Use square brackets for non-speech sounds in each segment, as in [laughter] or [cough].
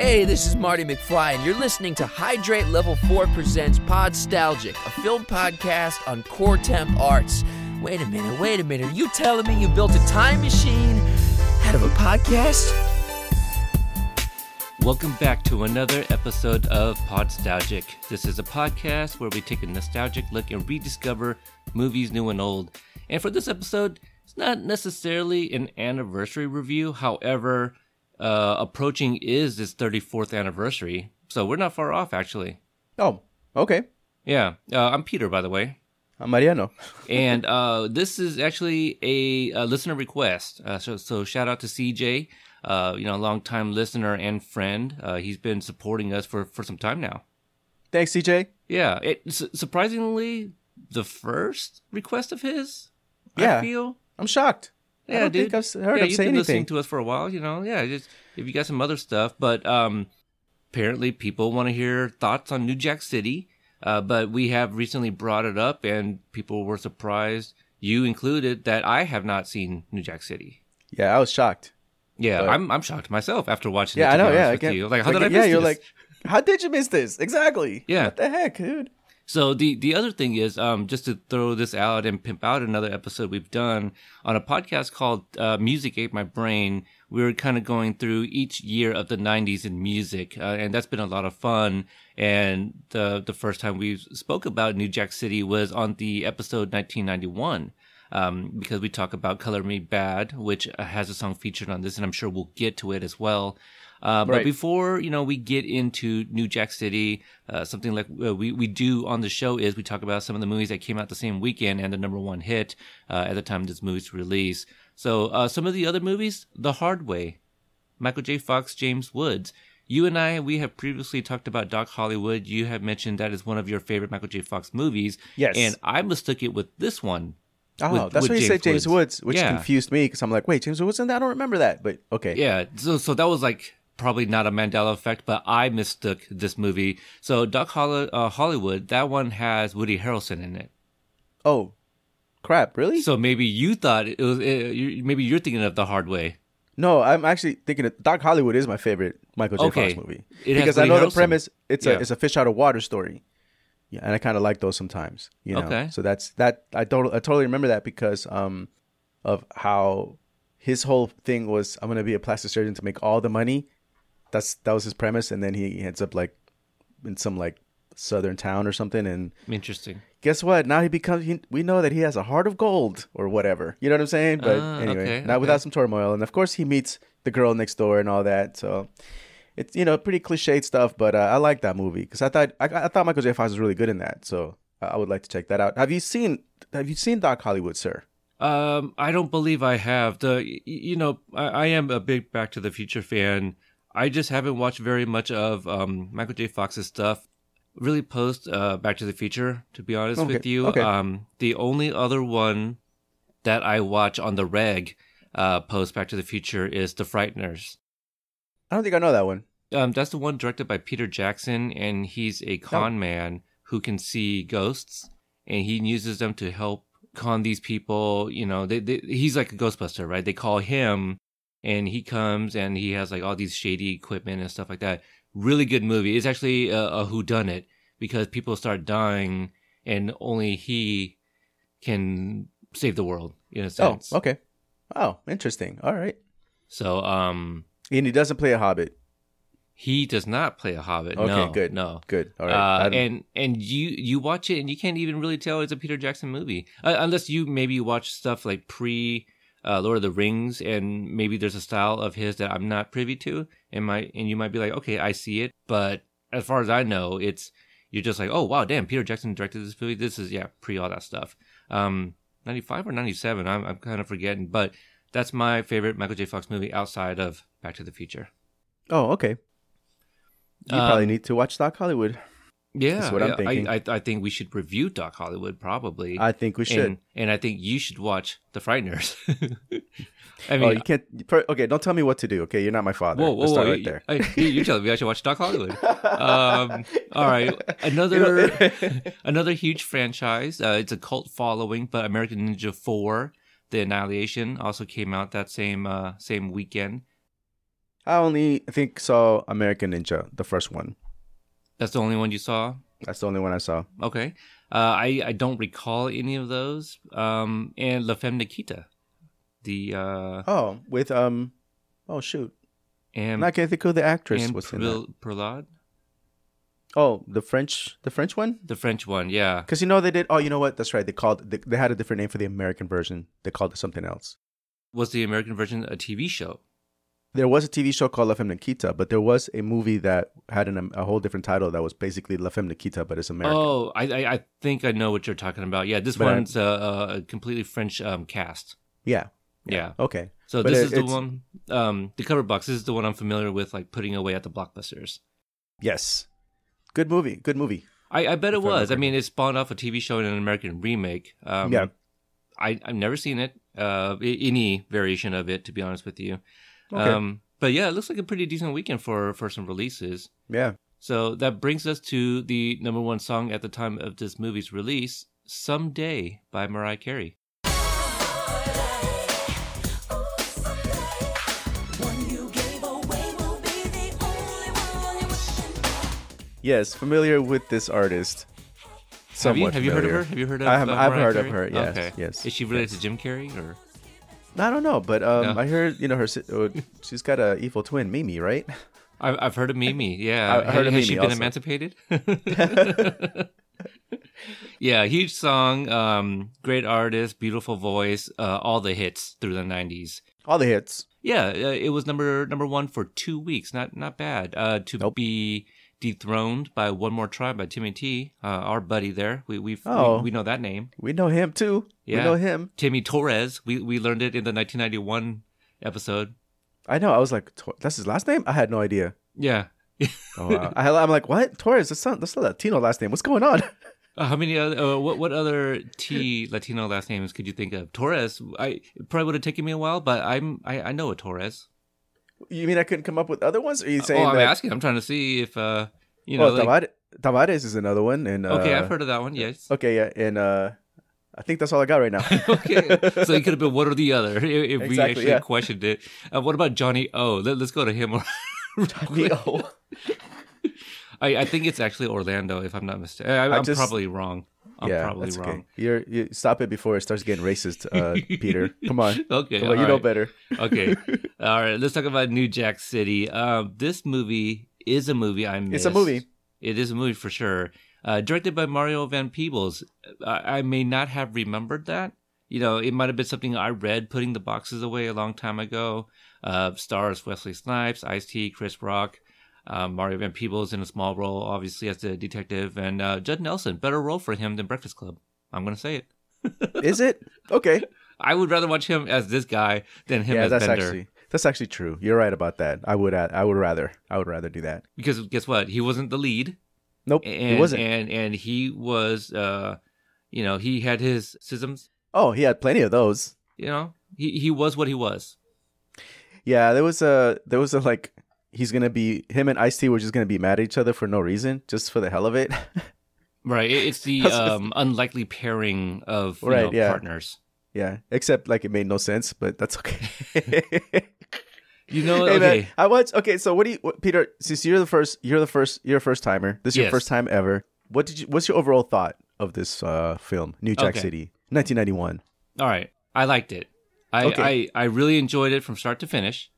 Hey, this is Marty McFly, and you're listening to Hydrate Level 4 Presents Podstalgic, a film podcast on core temp arts. Wait a minute, wait a minute. Are you telling me you built a time machine out of a podcast? Welcome back to another episode of Podstalgic. This is a podcast where we take a nostalgic look and rediscover movies new and old. And for this episode, it's not necessarily an anniversary review. However, uh, approaching is its 34th anniversary. So we're not far off, actually. Oh, okay. Yeah. Uh, I'm Peter, by the way. I'm Mariano. [laughs] and uh, this is actually a, a listener request. Uh, so, so shout out to CJ uh, you know, a longtime listener and friend. Uh, he's been supporting us for, for some time now. Thanks, CJ. Yeah, it, su- surprisingly, the first request of his. Yeah, I feel. I'm shocked. Yeah, I don't dude. think I've heard yeah, him you've say been listening to us for a while. You know, yeah. Just if you got some other stuff, but um, apparently people want to hear thoughts on New Jack City. Uh, but we have recently brought it up, and people were surprised, you included, that I have not seen New Jack City. Yeah, I was shocked. Yeah, But- I'm I'm shocked myself after watching. Yeah, it, I know. Yeah, I you. Like, how like, did I miss Yeah, you're this? like, how did you miss this? Exactly. Yeah. What the heck, dude? So the the other thing is, um, just to throw this out and pimp out another episode we've done on a podcast called uh, "Music Ate My Brain." We were kind of going through each year of the '90s in music, uh, and that's been a lot of fun. And the the first time we spoke about New Jack City was on the episode 1991. Um, because we talk about "Color Me Badd," which has a song featured on this, and I'm sure we'll get to it as well. Uh, but Right. before you know we get into New Jack City, uh, something like uh, we we do on the show is we talk about some of the movies that came out the same weekend and the number one hit uh, at the time this movie's release. So uh, some of the other movies, The Hard Way, Michael J. Fox, James Woods. You and I, we have previously talked about Doc Hollywood. You have mentioned that is one of your favorite Michael J. Fox movies. Yes. And I mistook it with this one. Oh, with- that's with why you said James Woods, which Yeah. confused me because I'm like, wait, James Woods in that? I don't remember that. But okay. Yeah, so so that was like probably not a Mandela effect, but I mistook this movie. So Doc Holly, uh, Hollywood, that one has Woody Harrelson in it. Oh, crap! Really? So maybe you thought it was. Uh, you, maybe you're thinking of the hard way. no, I'm actually thinking of Doc Hollywood is my favorite Michael J. Okay. Fox movie It because I know the premise. It's Yeah. a it's a fish out of water story. Yeah, and I kind of like those sometimes. You know. Okay. So that's that. I totally I totally remember that because um of how his whole thing was I'm gonna be a plastic surgeon to make all the money. That's that was his premise, and then he ends up like in some like southern town or something, and Interesting. guess what? Now he becomes. He, we know that he has a heart of gold or whatever. You know what I'm saying? But Ah, anyway, okay, not okay. without some turmoil. And of course, he meets the girl next door and all that. So it's you know pretty cliched stuff, but uh, I like that movie because I thought I, I thought Michael J. Fox was really good in that. So I would like to check that out. Have you seen Have you seen Doc Hollywood, sir? Um, I don't believe I have the. You know, I, I am a big Back to the Future fan. I just haven't watched very much of um, Michael J. Fox's stuff. Really, post uh, Back to the Future. To be honest Okay, with you, okay. um, the only other one that I watch on the reg uh, post Back to the Future is The Frighteners. I don't think I know that one. Um, that's the one directed by Peter Jackson, and he's a con man who can see ghosts, and he uses them to help con these people. You know, they, they, he's like a Ghostbuster, right? They call him, and he comes, and he has like all these shady equipment and stuff like that. Really good movie. It's actually a, a whodunit because people start dying, and only he can save the world in a sense. Oh, okay. Oh, interesting. All right. So, um, And he doesn't play a hobbit. he does not play a hobbit. Okay, no, good. No, Good. All right. Uh, and and you you watch it and you can't even really tell it's a Peter Jackson movie uh, unless you maybe watch stuff like pre uh, Lord of the Rings and maybe there's a style of his that I'm not privy to and might and you might be like okay I see it but as far as I know it's you're just like oh wow damn Peter Jackson directed this movie this is yeah pre all that stuff um 95 or 97 I'm I'm kind of forgetting but that's my favorite Michael J Fox movie outside of Back to the Future oh, okay. You Um, probably need to watch Doc Hollywood. Yeah, what I'm thinking. I, I I think we should review Doc Hollywood probably. I think we should. And, and I think you should watch The Frighteners. [laughs] I oh, mean, you can't. Okay, don't tell me what to do. Okay, you're not my father. whoa, whoa, Let's whoa! start right you- there. I- you- you're telling me I should watch Doc Hollywood. [laughs] Um, all right, another [laughs] another huge franchise. Uh, it's a cult following, but American Ninja Four: The Annihilation also came out that same uh, same weekend. I only I think saw American Ninja, the first one. That's the only one you saw. That's the only one I saw. Okay. Uh, I I don't recall any of those. Um, and La Femme Nikita, the uh, Oh, with um, oh shoot, and I can't think who the actress and was in that. Pril- Oh, the French, the French one. the French one. Yeah. Because you know they did. Oh, you know what? That's right. They called. They, they had a different name for the American version. They called it something else. Was the American version a TV show? There was a TV show called La Femme Nikita, but there was a movie that had an, a whole different title that was basically La Femme Nikita, but it's American. Oh, I, I I think I know what you're talking about. Yeah, this But I- one's a, a completely French um, cast. Yeah. Yeah. Okay. So But this it- is the one. Um, the cover box. This is the one I'm familiar with, like putting away at the blockbusters. Yes. Good movie. Good movie. I, I bet it was. I mean, it spawned off a TV show and an American remake. Um, Yeah. I I've never seen it. Uh, any variation of it, to be honest with you. Okay. Um, but yeah, it looks like a pretty decent weekend for for some releases. Yeah. So that brings us to the number one song at the time of this movie's release, "Someday" by Mariah Carey. Yes. Familiar with this artist. Have you have you heard of her? Have you heard of? I have- uh, I've heard of her, yes, Okay. yes, Is she related yes. to Jim Carrey or? I don't know, but um, No. I heard you know her. uh, [laughs] She's got a evil twin, Mimi, right? I've, I've heard of Mimi. Yeah, I heard of Mimi has she been also. emancipated? [laughs] [laughs] yeah, huge song, um, great artist, beautiful voice, uh, all the hits through the '90s. All the hits. Yeah, uh, it was number number one for two weeks. Not not bad. Uh, to Nope. be dethroned by One More Try by Timmy T, uh, our buddy there. We we Oh. we, we know that name. We know him too. We know him. Timmy Torres. We we learned it in the 1991 episode. I know. I was like, that's his last name. I had no idea. Yeah. [laughs] Oh, wow. I, I'm like, what? Torres? That's not, that's not a Latino last name. What's going on? [laughs] Uh, how many other uh, what what other T Latino last names could you think of? Torres. I probably would have taken me a while, but I'm I, I know a Torres. You mean I couldn't come up with other ones? Or are you saying oh, I'm asking. I'm trying to see if uh you know. oh, like- Tavares, is another one, and uh, okay, I've heard of that one. Yes. Okay, yeah, and uh, I think that's all I got right now. [laughs] okay, so it could have been one or the other if, [laughs] if we actually yeah. questioned it. Uh, what about Johnny O? Let, us go to him. [laughs] Neo. I, I think it's actually Orlando, if I'm not mistaken. I, I'm just- probably wrong. I'm yeah, probably that's wrong. okay. You're you stop it before it starts getting racist, uh, [laughs] Peter. Come on, [laughs] Okay, Come on, you all know better. okay. [laughs] All right. Let's talk about New Jack City. Um, this movie is a movie I missed. It's a movie. It is a movie for sure. Uh, directed by Mario Van Peebles. I, I may not have remembered that. You know, it might have been something I read putting the boxes away a long time ago. Uh, stars Wesley Snipes, Ice T, Chris Rock, um, Mario Van Peebles in a small role, obviously as the detective, and uh, Judd Nelson. Better role for him than Breakfast Club. I'm gonna say it. [laughs] Is it okay? I would rather watch him as this guy than him yeah, as that's Bender. actually that's actually true. You're right about that. I would I would rather I would rather do that. because guess what? He wasn't the lead. Nope, and, he wasn't. and and he was uh you know he had his schisms oh, he had plenty of those. you know he he was what he was Yeah, there was a there was a like he's gonna be him and Ice T were just gonna be mad at each other for no reason, just for the hell of it. [laughs] right it's the [laughs] um unlikely pairing of you Right, know, yeah. partners yeah, except like it made no sense, but that's okay. you know [laughs] hey okay man, I watched. Okay, so what do you, what, Peter? Since you're the first, you're the first, you're a first timer. This is your first time ever. What did you? What's your overall thought of this uh, film, New Jack Okay. City, 1991? all right i liked it i Okay. i i really enjoyed it from start to finish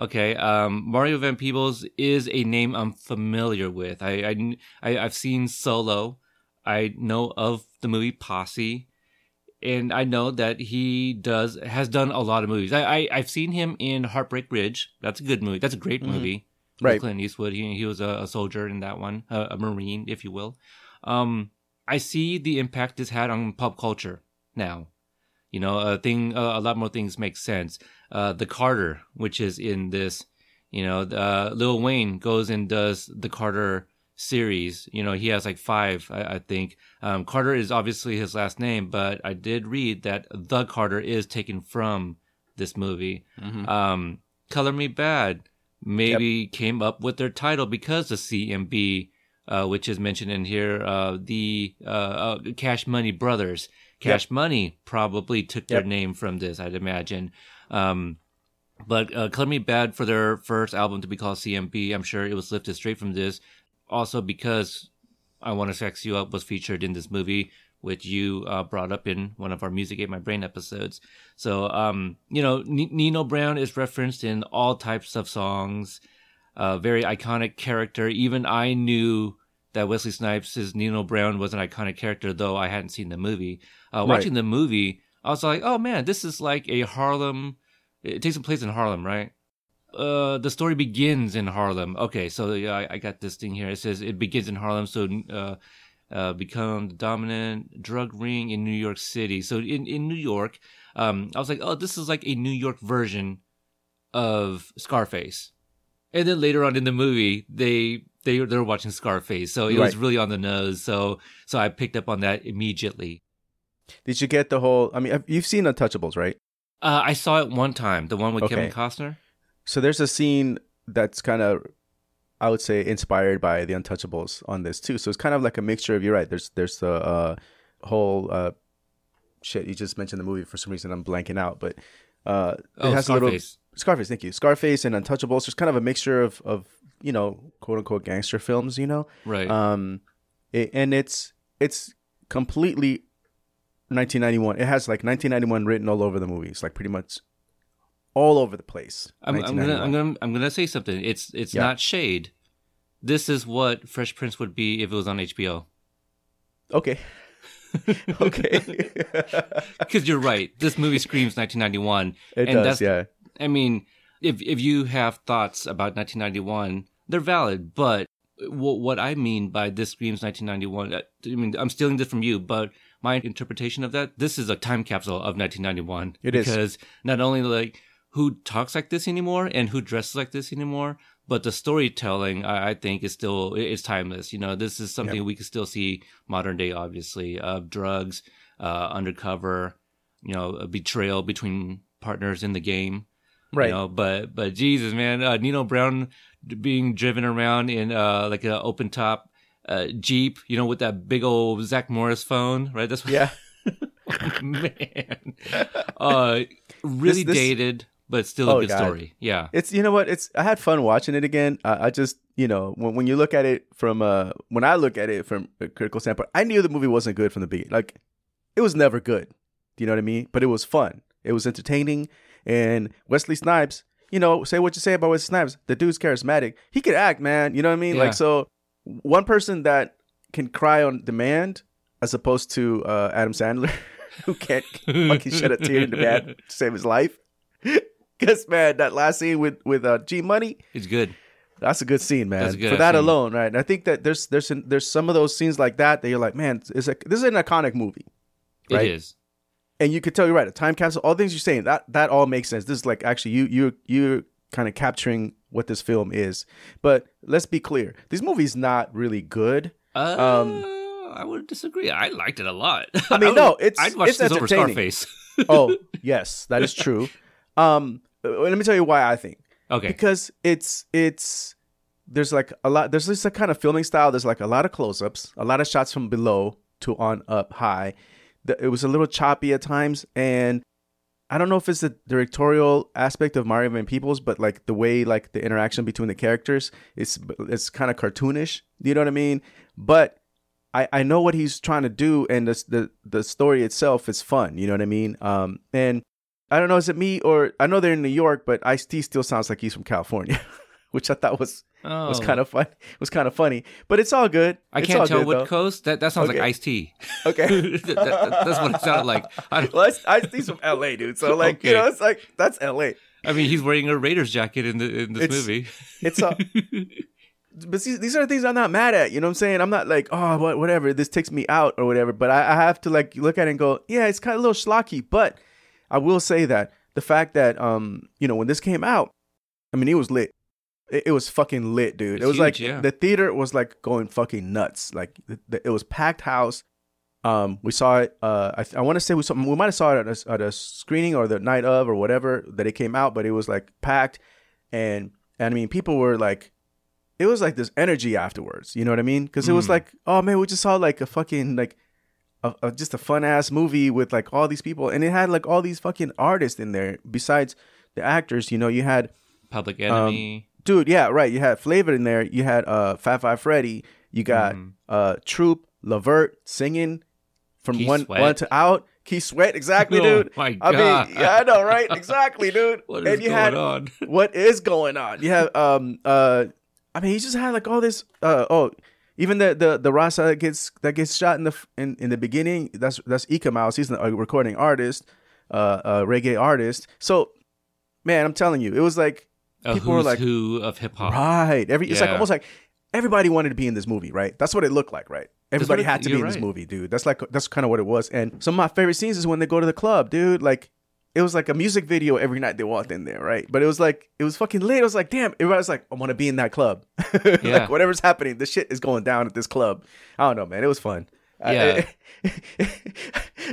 okay um mario van peebles is a name i'm familiar with I, I, I, I've seen solo i know of the movie posse and I know that he does has done a lot of movies. I, I I've seen him in Heartbreak Ridge. That's a good movie. That's a great movie. with Right. Clint Eastwood. He he was a, a soldier in that one, a, a marine, if you will. Um, I see the impact this had on pop culture now. You know, a thing, uh, a lot more things make sense. Uh, the Carter, which is in this, you know, uh, Lil Wayne goes and does the Carter series. You know, he has like five, I, I think. Um, Carter is obviously his last name, but I did read that the Carter is taken from this movie. Um, Color Me Badd maybe came up with their title because the CMB, uh, which is mentioned in here, uh, the uh, uh, Cash Money Brothers. Cash Money probably took their Yep. name from this, I'd imagine. Um, But uh, Color Me Badd for their first album to be called CMB, I'm sure it was lifted straight from this. Also because I Want to Sex You Up was featured in this movie, which you uh, brought up in one of our Music Ate My Brain episodes. So, um, you know, N- Nino Brown is referenced in all types of songs. A very iconic character. Even I knew that Wesley Snipes' Nino Brown was an iconic character, though I hadn't seen the movie. Uh, Right. Watching the movie, I was like, oh man, this is like a Harlem. It takes place in Harlem, right? Uh, the story begins in Harlem. Okay, so yeah, I, I got this thing here. It says it begins in Harlem, so uh, uh, become the dominant drug ring in New York City. So in in New York, um, I was like, oh, this is like a New York version of Scarface. And then later on in the movie, they they they're watching Scarface, so it was really on the nose. So so I picked up on that immediately. Did you get the whole? I mean, you've seen Untouchables, right? Uh, I saw it one time, the one with Kevin Costner. So there's a scene that's kind of, I would say, inspired by the Untouchables on this too. So it's kind of like a mixture of. You're right. There's there's the uh, whole uh, shit you just mentioned the movie for some reason I'm blanking out, but uh, it Oh, has a little Scarface. Scarface. Thank you. Scarface and Untouchables. There's kind of a mixture of of you know quote unquote gangster films. You know, Right. um, it, and it's it's completely 1991. It has like 1991 written all over the movie. It's like pretty much all over the place. I'm, I'm gonna, I'm gonna, I'm gonna say something. It's, it's Yeah. not shade. This is what Fresh Prince would be if it was on HBO. Okay. [laughs] okay. [laughs] [laughs] Because you're right. This movie screams 1991. it and does. that's, Yeah. I mean, if if you have thoughts about 1991, they're valid. But what what I mean by this screams 1991, uh, I mean, I'm stealing this from you, but my interpretation of that, this is a time capsule of 1991. It is. because not only like who talks like this anymore and who dresses like this anymore, but the storytelling I, I think is still is timeless. You know, this is something we can still see modern day, obviously, of drugs, uh, undercover, you know, a betrayal between partners in the game. Right. You know, but but Jesus, man, uh, Nino Brown being driven around in uh like an open top uh Jeep, you know, with that big old Zach Morris phone, right? That's what, yeah. [laughs] man. Uh, really This- this- dated, but still a Oh, good God. story. Yeah, It's you know what? It's I had fun watching it again. I, I just you know when when you look at it from uh when I look at it from a critical standpoint, I knew the movie wasn't good from the beginning. Like it was never good. Do you know what I mean? But it was fun. It was entertaining. And Wesley Snipes, you know, say what you say about Wesley Snipes, the dude's charismatic. He could act, man. You know what I mean? Yeah. Like so, one person that can cry on demand, as opposed to uh, Adam Sandler, [laughs] who can't fucking shed a tear in the bed to save his life. [laughs] Because man, that last scene with with uh, G Money, it's good. that's a good scene, man. Good For that scene. alone, right? And I think that there's there's an, there's some of those scenes like that that you're like, man, it's a, this is an iconic movie, Right. It is. and you could tell you're right. A time capsule, all things you're saying that that all makes sense. This is like actually you you you kind of capturing what this film is. But let's be clear, this movie's not really good. Uh, Um, I would disagree. I liked it a lot. I [laughs] mean, would- no, it's- I'd watch it's this over. Scarface. [laughs] Oh yes, that is true. Um, let me tell you why I think. okay. because it's it's there's like a lot there's this a kind of filming style there's like a lot of close-ups a lot of shots from below to on up high it was a little choppy at times and i don't know if it's the directorial aspect of mario van peebles but like the way like the interaction between the characters is it's kind of cartoonish you know what i mean? But I, I know what he's trying to do and the, the the story itself is fun you know what i mean? Um and I don't know, is it me or I know they're in New York, but Ice T still sounds like he's from California, [laughs] [laughs] which I thought was Oh, was kind of fun. Was kind of funny, but it's all good. I It's can't all tell good, what though. coast. That that sounds Okay. like iced tea. [laughs] Okay, [laughs] That- that- that's what it sounded like. I, well, Ice, Ice T's from L.A., dude. So like, you know, it's like that's L.A. I mean, he's wearing a Raiders jacket in the in this It's- movie. It's uh, but see, these are the things I'm not mad at. You know what I'm saying? I'm not like, oh, what, whatever. This takes me out or whatever. But I, I have to like look at it and go, yeah, it's kind of a little schlocky. But I will say that the fact that um, you know, when this came out, I mean, it was lit. It, it was fucking lit, dude. It's it was huge, like yeah. the theater was like going fucking nuts. Like the, the, it was packed house. Um, we saw it. Uh, I, I want to say we saw we might have saw it at a, at a screening or the night of or whatever that it came out, but it was like packed, and and I mean people were like, it was like this energy afterwards. You know what I mean? Because it was Mm. like, oh man, we just saw like a fucking like. A, a, just a fun ass movie with like all these people, and it had like all these fucking artists in there. Besides the actors. You know, you had Public Enemy. Dude, yeah, right. You had Flavor in there. You had uh Fab Five Freddy. You got Mm-hmm. uh Troop, LeVert singing from Keith one Sweat. one to out. Keith Sweat, exactly, [laughs] Oh, dude. my I God. mean, yeah, I know, right? Exactly, [laughs] dude. What is and you going had on? [laughs] what is going on? You have um uh, I mean, he just had like all this uh oh. Even the the the Rasa that gets that gets shot in the in, in the beginning, that's that's Eek-A-Mouse. He's a recording artist, uh, a reggae artist. So, man, I'm telling you, it was like A people were like, who of hip hop. Right. Every it's like almost like everybody wanted to be in this movie, right? That's what it looked like, right? Everybody it- had to be in this right. movie, dude. That's like that's kind of what it was. And some of my favorite scenes is when they go to the club, dude. Like it was like a music video every night they walked in there, right? But it was like it was fucking lit. It was like, damn, everybody's like, I want to be in that club. [laughs] Yeah. like whatever's happening, the shit is going down at this club. I don't know, man. It was fun. I- Yeah. [laughs]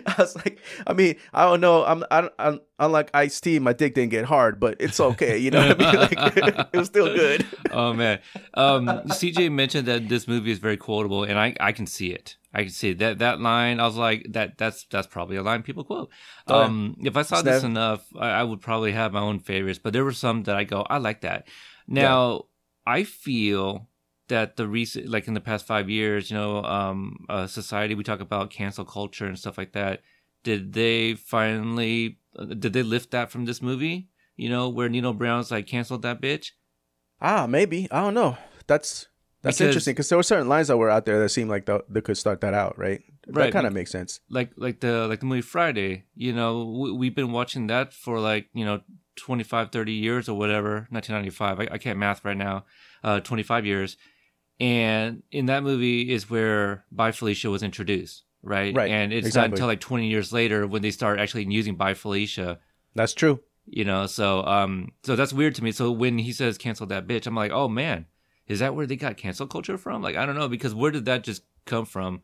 I, was like, I mean, I don't know. I'm, I'm, I'm unlike Ice T. My dick didn't get hard, but it's okay. You know what I mean? Like, [laughs] it was still good. [laughs] oh man. Um, CJ mentioned that this movie is very quotable, and I, I can see it. I can see it. that that line. I was like, that that's that's probably a line people quote. Oh. Um, if I saw It's this enough, I, I would probably have my own favorites. But there were some that I go, I like that. Now I feel that the recent, like in the past five years, you know, um, uh, society we talk about cancel culture and stuff like that. Did they finally? uh, Did they lift that from this movie? You know, where Nino Brown's like canceled that bitch. Ah, maybe. I don't know. That's that's Because- interesting because there were certain lines that were out there that seemed like th- they could start that out, right? That Right. kind of makes sense. like like the like the movie Friday. You know, we, we've been watching that for like you know 25, 30 years or whatever. 1995. I, I can't math right now. Uh, 25 years. And in that movie is where Bye Felicia was introduced, right? Right, And it's exactly. not until like 20 years later when they start actually using Bye Felicia. That's true. You know, so um, so that's weird to me. So when he says "cancel that bitch," I'm like, oh man, is that where they got cancel culture from? Like, I don't know because where did that just come from?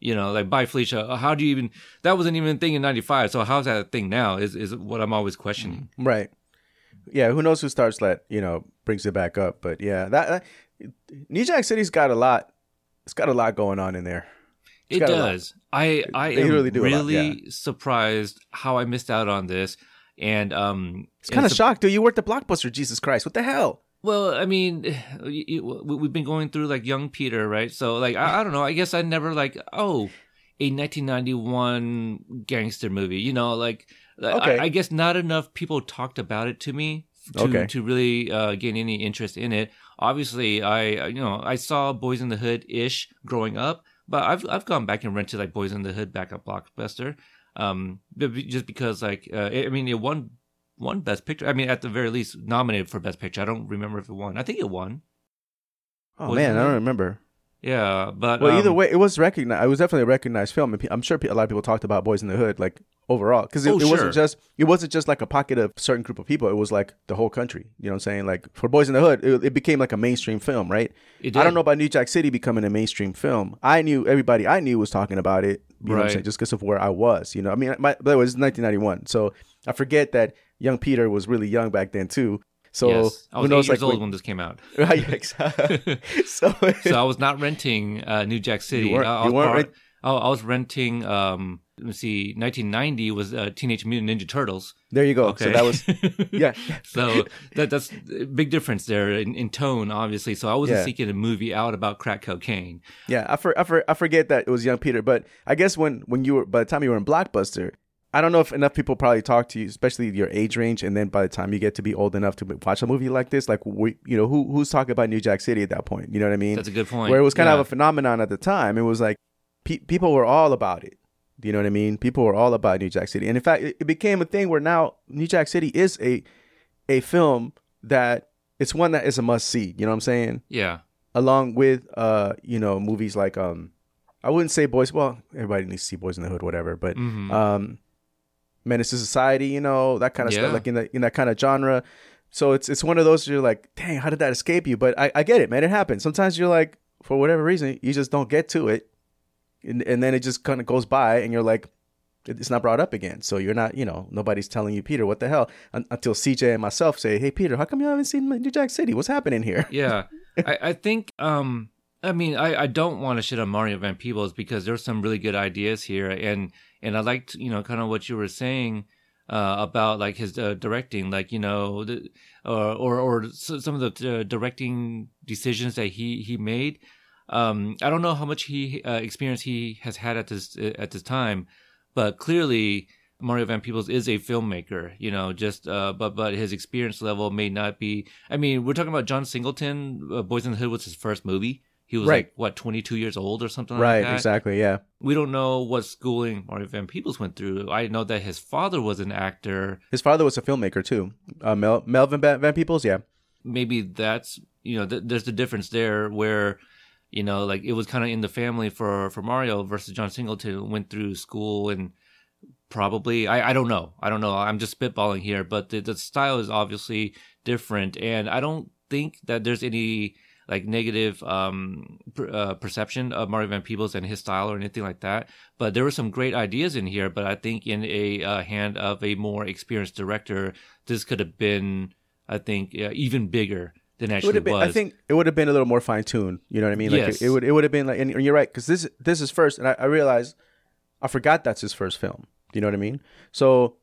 You know, like bye Felicia. How do you even? That wasn't even a thing in '95. So how's that a thing now? Is is what I'm always questioning. Right. Yeah. Who knows who starts that you know brings it back up? But yeah, that, that New Jack City's got a lot. It's got a lot going on in there. It a lot. does. I I They am really do a lot, really surprised how I missed out on this. And um, It's kind of shocked, dude. You worked at Blockbuster. Jesus Christ, what the hell? Well, I mean, y- y- we- we've been going through like Young Peter, right? So, like, I, I don't know. I guess I never like, oh, a 1991 gangster movie. You know, like, Okay. I, I guess not enough people talked about it to me to Okay. to really uh, gain any interest in it. Obviously, I you know I saw Boys in the Hood ish growing up, but I've I've gone back and rented like Boys in the Hood back at Blockbuster, um, just because like uh, I mean it won won Best Picture. I mean at the very least nominated for Best Picture. I don't remember if it won. I think it won. Oh Wasn't man, I don't remember. Yeah, but Well, either um, way, it was recognized. It was definitely a recognized film, and I'm sure a lot of people talked about Boys in the Hood, like overall, because it, Oh, it sure. wasn't just it wasn't just like a pocket of a certain group of people. It was like the whole country. You know what I'm saying? Like for Boys in the Hood, it, it became like a mainstream film, right? I don't know about New Jack City becoming a mainstream film. I knew everybody I knew was talking about it. You know what I'm saying? Just because of where I was. You know, I mean, my, but it was 1991, so I forget that young Peter was really young back then too. So yes, I who was knows? eight years like old when- when this came out. [laughs] right? exactly. [laughs] so, so I was not renting uh, New Jack City. You weren't- I, you was weren't part- rent- I, I was renting. Um, let me see. 1990 was uh, Teenage Mutant Ninja Turtles. there you go. Okay, So that was yeah. [laughs] so that that's a big difference there in, in tone, obviously. So I wasn't Yeah. seeking a movie out about crack cocaine. Yeah, I, for, I, for, I forget that it was young Peter, but I guess when when you were by the time you were in Blockbuster, I don't know if enough people probably talk to you, especially your age range, and then by the time you get to be old enough to watch a movie like this, like we, you know, who who's talking about New Jack City at that point? You know what I mean? That's a good point. Where it was kind Yeah. of a phenomenon at the time. It was like pe- people were all about it. You know what I mean? People were all about New Jack City, and in fact, it, it became a thing where now New Jack City is a a film that it's one that is a must see. You know what I'm saying? yeah. along with uh you know movies like um I wouldn't say boys well everybody needs to see Boys in the Hood whatever but Mhm. um Menace to Society you know that kind of Yeah. stuff like in that in that kind of genre. So it's it's one of those you're like dang how did that escape you? But I, I get it man it happens. Sometimes you're like for whatever reason you just don't get to it and, and then it just kind of goes by and you're like it's not brought up again. So you're not you know nobody's telling you Peter what the hell? Un- until CJ and myself say hey Peter how come you haven't seen New Jack City? What's happening here? Yeah. [laughs] I, I think um i mean I, I don't want to shit on mario van peebles because there's some really good ideas here and and i liked you know kind of what you were saying uh, about like his uh, directing, like you know, the, or or or some of the uh, directing decisions that he he made. Um, I don't know how much he uh, experience he has had at this at this time, but clearly Mario Van Peebles is a filmmaker. You know, just uh, but but his experience level may not be. I mean, we're talking about John Singleton. Uh, Boys in the Hood was his first movie. He was Right. like what twenty two years old or something right, like that. Right, exactly. Yeah. We don't know what schooling Mario Van Peebles went through. I know that his father was an actor. His father was a filmmaker too. Uh, Mel- Melvin Van, Van Peebles. Yeah. maybe that's you know th- there's the difference there where you know like it was kind of in the family for for Mario versus John Singleton went through school and probably I I don't know I don't know I'm just spitballing here but the the style is obviously different and I don't think that there's any like negative um per, uh, perception of Mario Van Peebles and his style or anything like that but there were some great ideas in here but I think in a uh, hand of a more experienced director this could have been I think uh, even bigger than It would actually have been. was I think it would have been a little more fine tuned. You know what I mean? Like Yes. it, it would. It would have been like. And you're right because this this is first, and I, I realized I forgot that's his first film. You know what I mean? So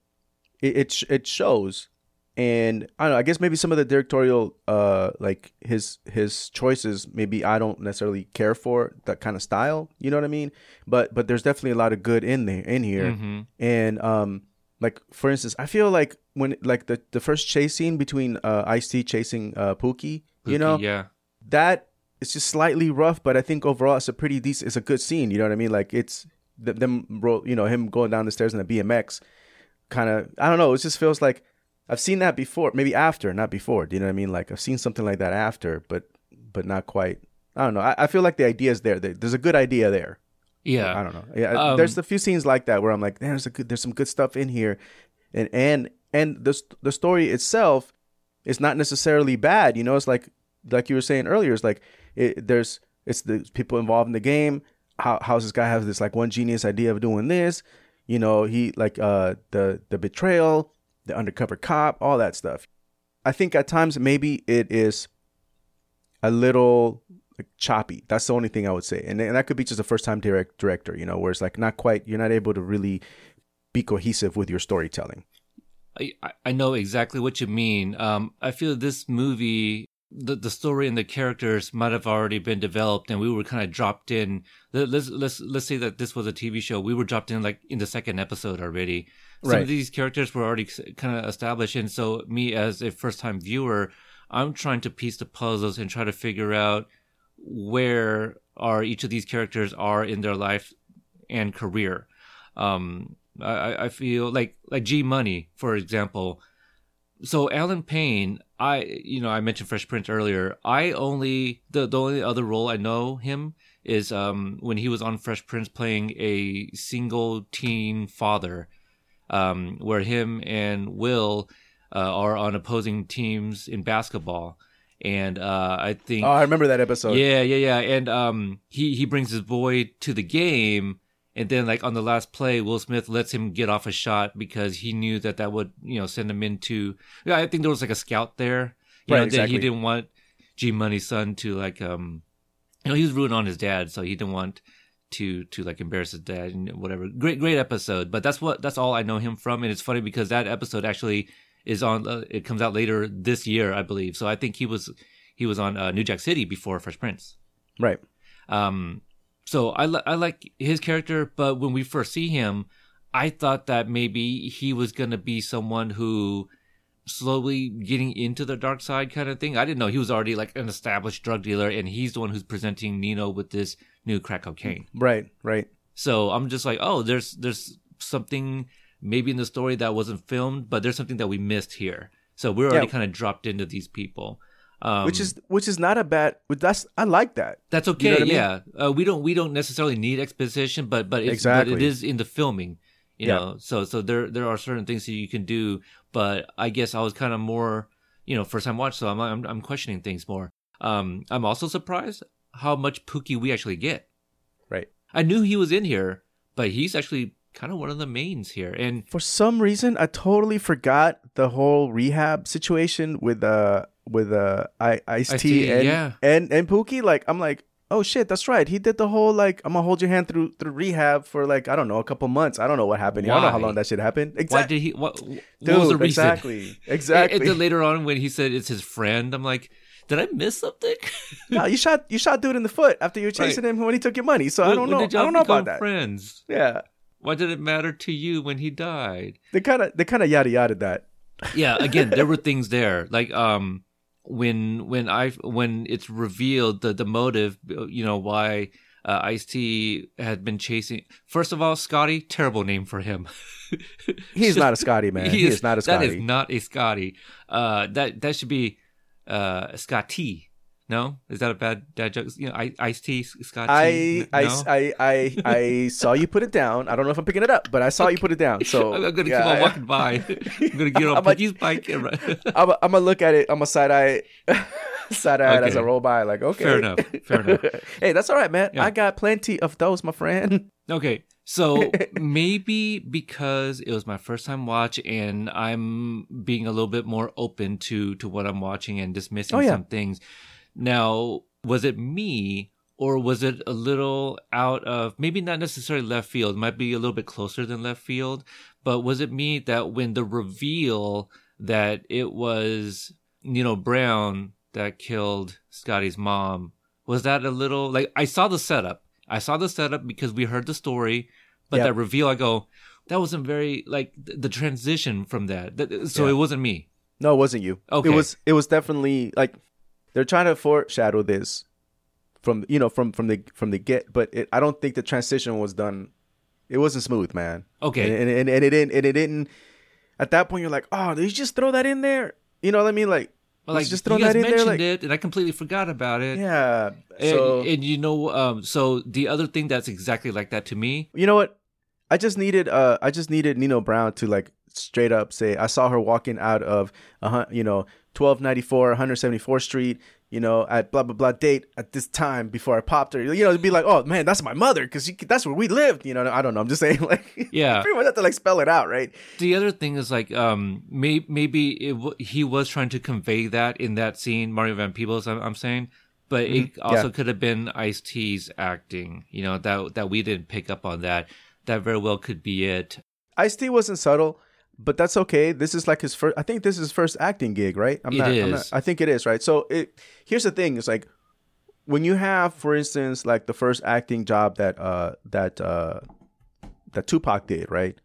it it, sh- it shows, and I don't know. I guess maybe some of the directorial, uh, like his his choices, maybe I don't necessarily care for that kind of style. You know what I mean? But but there's definitely a lot of good in there in here, Mhm. and um. Like for instance, I feel like when like the, the first chase scene between uh Ice T chasing uh Pookie, you know, yeah that it's just slightly rough, but I think overall it's a pretty decent, it's a good scene. You know what I mean? Like it's them, you know, him going down the stairs in the BMX, kind of. I don't know. It just feels like I've seen that before, maybe after, not before. Do you know what I mean? Like I've seen something like that after, but but not quite. I don't know. I, I feel like the idea is there. There- There's a good idea there. yeah I don't know. Yeah, Um, there's a few scenes like that where I'm like, there's a good, there's some good stuff in here, and and and the the story itself is not necessarily bad. You know, it's like like you were saying earlier. It's like it, there's it's the people involved in the game. How how's this guy have this like one genius idea of doing this? You know, he like uh the the betrayal, the undercover cop, all that stuff. I think at times maybe it is a little like choppy. That's the only thing I would say, and and that could be just a first time direct director, you know, where it's like not quite you're not able to really be cohesive with your storytelling. I, I- know exactly what you mean. Um, I feel this movie, the the story and the characters might have already been developed, and we were kind of dropped in. Let's let's let's say that this was a TV show. We were dropped in like in the second episode already. Some Right. of these characters were already kind of established, and so me as a first time viewer, I'm trying to piece the puzzles and try to figure out where are each of these characters are in their life and career. Um, I, I- feel like like G Money, for example. So Allen Payne, I you know I mentioned Fresh Prince earlier. I only the the only other role I know him is um when he was on Fresh Prince playing a single teen father, um where him and Will uh, are on opposing teams in basketball, and uh I think Oh, I remember that episode. yeah, yeah, yeah. And um, he he brings his boy to the game, and then like on the last play, Will Smith lets him get off a shot because he knew that that would you know send him into. Yeah, I think there was like a scout there. You Right, know, that exactly. he didn't want G Money's son to like um, you know, he was rooting on his dad, so he didn't want to to like embarrass his dad and whatever. Great great episode, but that's what that's all I know him from, and it's funny because that episode actually is on. Uh, it comes out later this year, I believe. So I think he was he was on uh, New Jack City before Fresh Prince. Right. Um, so I li- I like his character, but when we first see him, I thought that maybe he was gonna be someone who slowly getting into the dark side kind of thing. I didn't know he was already like an established drug dealer, and he's the one who's presenting Nino with this new crack cocaine. Right. Right. So I'm just like, oh, there's there's something maybe in the story that wasn't filmed, but there's something that we missed here. So we're already Yeah. kind of dropped into these people. Um, which is which is not a bad. That's I like that. That's You okay. know what I mean? Yeah, uh, we don't we don't necessarily need exposition, but but it's, Exactly. but it is in the filming. You Yeah. know, so so there there are certain things that you can do, but I guess I was kind of more, you know, first time watch, so I'm I'm, I'm questioning things more. Um, I'm also surprised how much Pookie we actually get. Right. I knew he was in here, but he's actually kind of one of the mains here, and For some reason, I totally forgot the whole rehab situation with uh with uh I Ice T and yeah. and and Pookie. Like I'm like oh shit, that's right. He did the whole like I'm gonna hold your hand through through rehab for like I don't know a couple months. I don't know what happened. I don't know how long that shit happened. Why did he? What, what Dude, was the reason? exactly, [laughs] exactly. And then later on, when he said it's his friend, I'm like, did I miss something? [laughs] no, you shot you shot dude in the foot after you were chasing him when he took your money. So I don't know. I don't know about that. Friends. Yeah, Why did it matter to you when he died? they kind of they kind of yada yada that. yeah again there were [laughs] things there like um when when i when it's revealed the the motive you know why uh, ice t had been chasing first of all scotty terrible name for him He's [laughs] not a Scotty man. He, is, not a that Scotty. is not a scotty uh that that should be uh T, no is that a bad dad joke you know I, ice t Scott I, I, no? I, I, I saw you put it down. I don't know if I'm picking it up, but I saw you put it down. So [laughs] I'm gonna yeah, keep on walking by. [laughs] I'm gonna get on Piggy's bike. Run. [laughs] I'm, I'm gonna look at it. I'm a side eye, side eye as I Okay. roll by. Like, okay, Fair enough. Fair enough. hey, that's all right, man. Yeah. I got plenty of those, my friend. Okay, so [laughs] maybe because it was my first time watch and I'm being a little bit more open to to what I'm watching and dismissing Oh, yeah. some things. Now, was it me or was it a little out of maybe not necessarily left field, might be a little bit closer than left field, but was it me that when the reveal that it was Nino Brown that killed Scotty's mom, was that a little like I saw the setup. I saw the setup because we heard the story, but Yep. that reveal I go, that wasn't very like th- the transition from that. that so Yeah. it wasn't me. No, it wasn't you. Okay. It was. It was definitely like they're trying to foreshadow this from you know from from the from the get, but it, I don't think the transition was done. It wasn't smooth, man. Okay. and, and, and, and it didn't. And it didn't. At that point, you're like, oh, did you just throw that in there? You know what I mean? Like, But, like just throw you guys that in there. mentioned Like, it, and I completely forgot about it. yeah. And, So and you know, um, so the other thing that's exactly like that to me, you know what? I just needed uh I just needed Nino Brown to like straight up say I saw her walking out of a you know 1294 174th Street you know at blah blah blah date at this time before I popped her you know to be like oh man that's my mother because that's where we lived you know I don't know I'm just saying [laughs] like Yeah. you [laughs] pretty much have to like spell it out right the other thing is like, um, may, maybe it w- he was trying to convey that in that scene, Mario Van Peebles, I'm, I'm saying, but it also Mm-hmm. Yeah. could have been Ice T's acting, you know, that that we didn't pick up on that. That very well could be it. Ice T wasn't subtle but that's okay this is like his first I think this is his first acting gig right I'm It not, I'm not. I think it is right so it here's the thing it's like when you have for instance like the first acting job that uh that uh that Tupac did right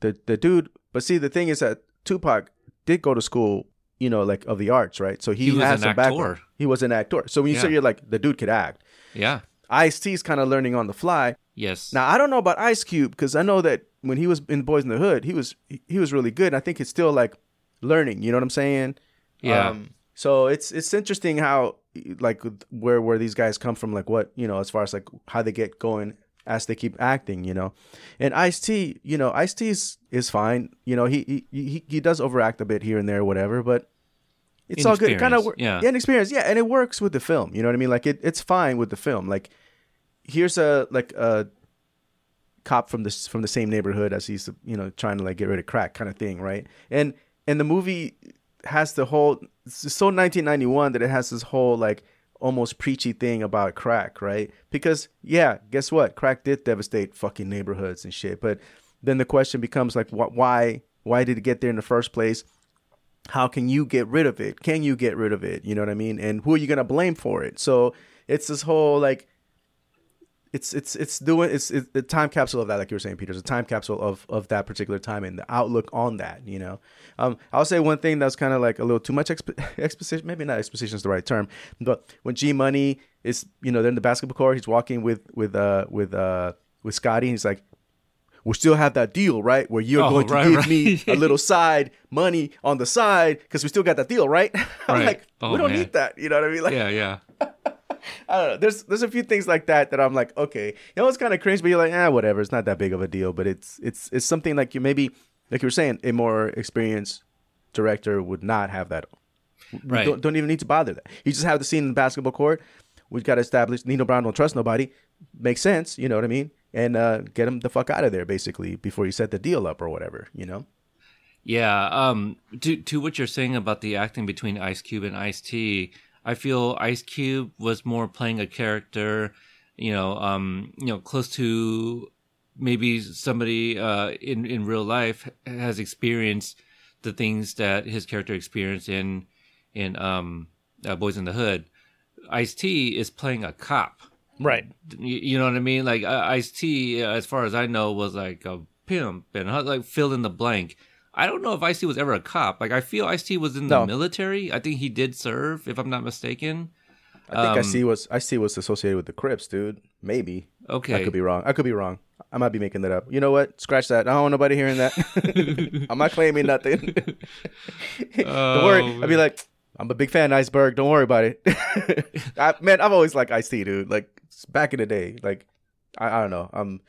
the the dude but see the thing is that Tupac did go to school you know like of the arts right so he, He was has actor. background he was an actor so when you say you're like the dude could act Yeah. Ice T's kind of learning on the fly Yes. now I don't know about Ice Cube because I know that when he was in Boys in the Hood, he was he, was really good. I think he's still like learning. You know what I'm saying? Yeah. Um, so it's it's interesting how like where where these guys come from, like what you know, as far as like how they get going as they keep acting. You know, and Ice T, you know, Ice T is is fine. You know, he he he, he does overact a bit here and there, whatever, but. It's all good. It kind of Inexperience, yeah. inexperience, yeah, and it works with the film. You know what I mean? Like it, it's fine with the film. Like here's a like a cop from this from the same neighborhood as he's you know trying to like get rid of crack kind of thing right? And and the movie has the whole it's so 1991 that it has this whole like almost preachy thing about crack right? Because yeah guess what? Crack did devastate fucking neighborhoods and shit. But then the question becomes like wh- why why did it get there in the first place? How can you get rid of it? Can you get rid of it? You know what i mean? And who are you gonna blame for it? So it's this whole like it's it's it's doing it's, it's a time capsule of that like you were saying peter it's a time capsule of of that particular time and the outlook on that you know um i'll say one thing that's kind of like a little too much exp- [laughs] exposition maybe not exposition is the right term but when g money is you know they're in the basketball court he's walking with with uh with uh with scotty and he's like we still have that deal, right? Where you're Oh, going to right, give right. me [laughs] a little side money on the side because we still got that deal, right? [laughs] I'm Right. like, Oh, we don't man. need that. You know what I mean? Like, yeah. Yeah. I don't know. There's there's a few things like that that I'm like, okay, you know, it's kind of cringe, but you're like, ah, whatever. It's not that big of a deal, but it's it's it's something like you maybe like you were saying, a more experienced director would not have that. Right. Don't, don't even need to bother that. You just have the scene in the basketball court. We've got to establish Nino Brown don't trust nobody. Makes sense, you know what I mean? And uh, get him the fuck out of there, basically, before you set the deal up or whatever, you know? Yeah. Um. To to what you're saying about the acting between Ice Cube and Ice T, I feel Ice Cube was more playing a character, you know, um, you know, close to maybe somebody uh, in in real life has experienced the things that his character experienced in in um, uh, Boys in the Hood. Ice T is playing a cop. Right. You, you know what I mean? Like uh, Ice T, as far as I know, was like a pimp and like fill in the blank. I don't know if Ice T was ever a cop. Like I feel Ice T was in the No. military. I think he did serve, if I'm not mistaken. I think I Um, see was I see was associated with the Crips, dude. Maybe. Okay. I could be wrong. I could be wrong. I might be making that up. You know what? Scratch that. I don't want nobody hearing that. [laughs] I'm not claiming nothing. don't worry. Oh, I'd be like, I'm a big fan of Iceberg. Don't worry about it. [laughs] I, man, I've always liked Ice T, dude. Like back in the day. Like I, I don't know. I'm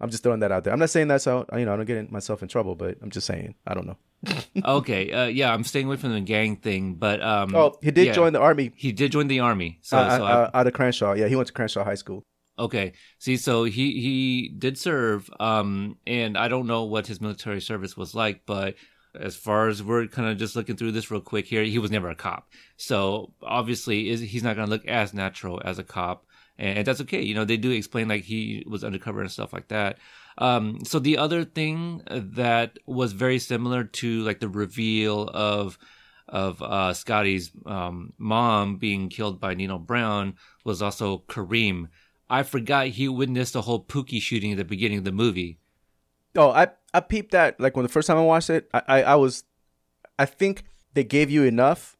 I'm just throwing that out there. I'm not saying that so you know I don't get myself in trouble, but I'm just saying I don't know. [laughs] okay. Uh, yeah, I'm staying away from the gang thing, but um. Oh, he did yeah, join the army He did join the army. So, uh, so I- uh, out of Crenshaw. Yeah, he went to Crenshaw High School. Okay. See, so he he did serve, um, and I don't know what his military service was like, but as far as we're kind of just looking through this real quick here, he was never a cop. So obviously, is he's not going to look as natural as a cop, and that's okay. You know, they do explain like he was undercover and stuff like that. Um, so the other thing that was very similar to like the reveal of of uh, Scotty's um, mom being killed by Nino Brown was also Kareem. I forgot he witnessed the whole Pookie shooting at the beginning of the movie. Oh, I I peeped that like when the first time I watched it, I I, I was, I think they gave you enough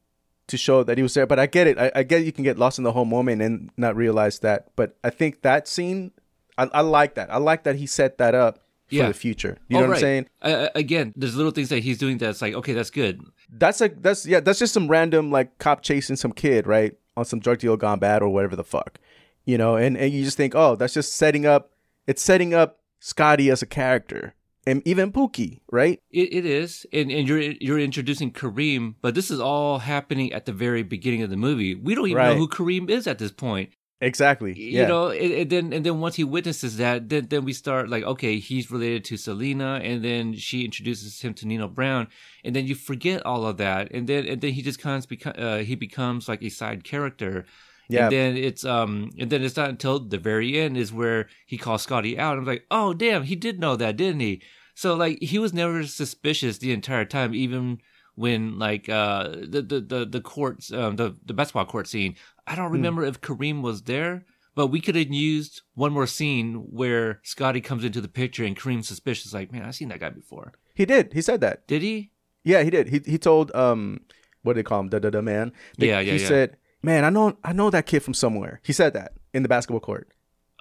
to show that he was there. But I get it. I, I get you can get lost in the whole moment and not realize that. But I think that scene, I, I like that. I like that he set that up for Yeah. the future. You Oh, know what right. I'm saying? Uh, again, there's little things that he's doing that's like, okay, that's good. That's like that's yeah. That's just some random like cop chasing some kid right on some drug deal gone bad or whatever the fuck, you know. And and you just think, oh, that's just setting up. It's setting up Scotty as a character and even Pookie, right? It, it is, and, and you're you're introducing Kareem, but this is all happening at the very beginning of the movie. We don't even Right. know who Kareem is at this point. Exactly. you Yeah. know and, and then and then once he witnesses that then then we start like okay he's related to selena and then she introduces him to nino brown and then you forget all of that and then and then he just kind of beco- uh, he becomes like a side character Yeah. and then it's um and then it's not until the very end is where he calls scotty out i'm like oh damn he did know that didn't he so like he was never suspicious the entire time even when like uh the the the, the courts um the the basketball court scene i don't remember if kareem was there but we could have used one more scene where scotty comes into the picture and kareem's suspicious like man i've seen that guy before He did. He said that. did he Yeah, he did. He he told um what do they call him? Da da da man. They- Yeah, yeah, He yeah. said, "Man, I know I know that kid from somewhere." He said that in the basketball court.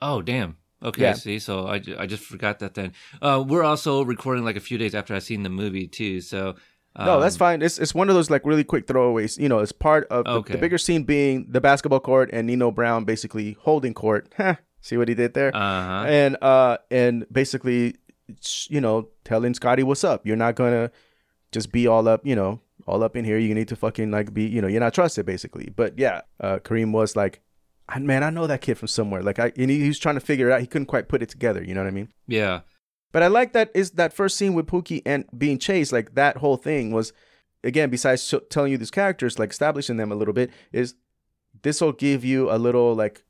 oh damn okay Yeah. see so I, I just forgot that then uh we're also recording like a few days after i've seen the movie too so um, No, that's fine. It's it's one of those like really quick throwaways. You know, it's part of the, Okay. the bigger scene being the basketball court and Nino Brown basically holding court. [laughs] See what he did there? uh-huh And uh and basically, you know, telling Scotty what's up. You're not gonna just be all up. You know, all up in here. You need to fucking like be. You know, you're not trusted basically. But yeah, uh, Kareem was like, man, I know that kid from somewhere. Like I, and he, he was trying to figure it out. He couldn't quite put it together. You know what I mean? yeah But I like that is that first scene with Pookie and being chased. Like that whole thing was, again, besides sh- telling you these characters, like establishing them a little bit, is this will give you a little like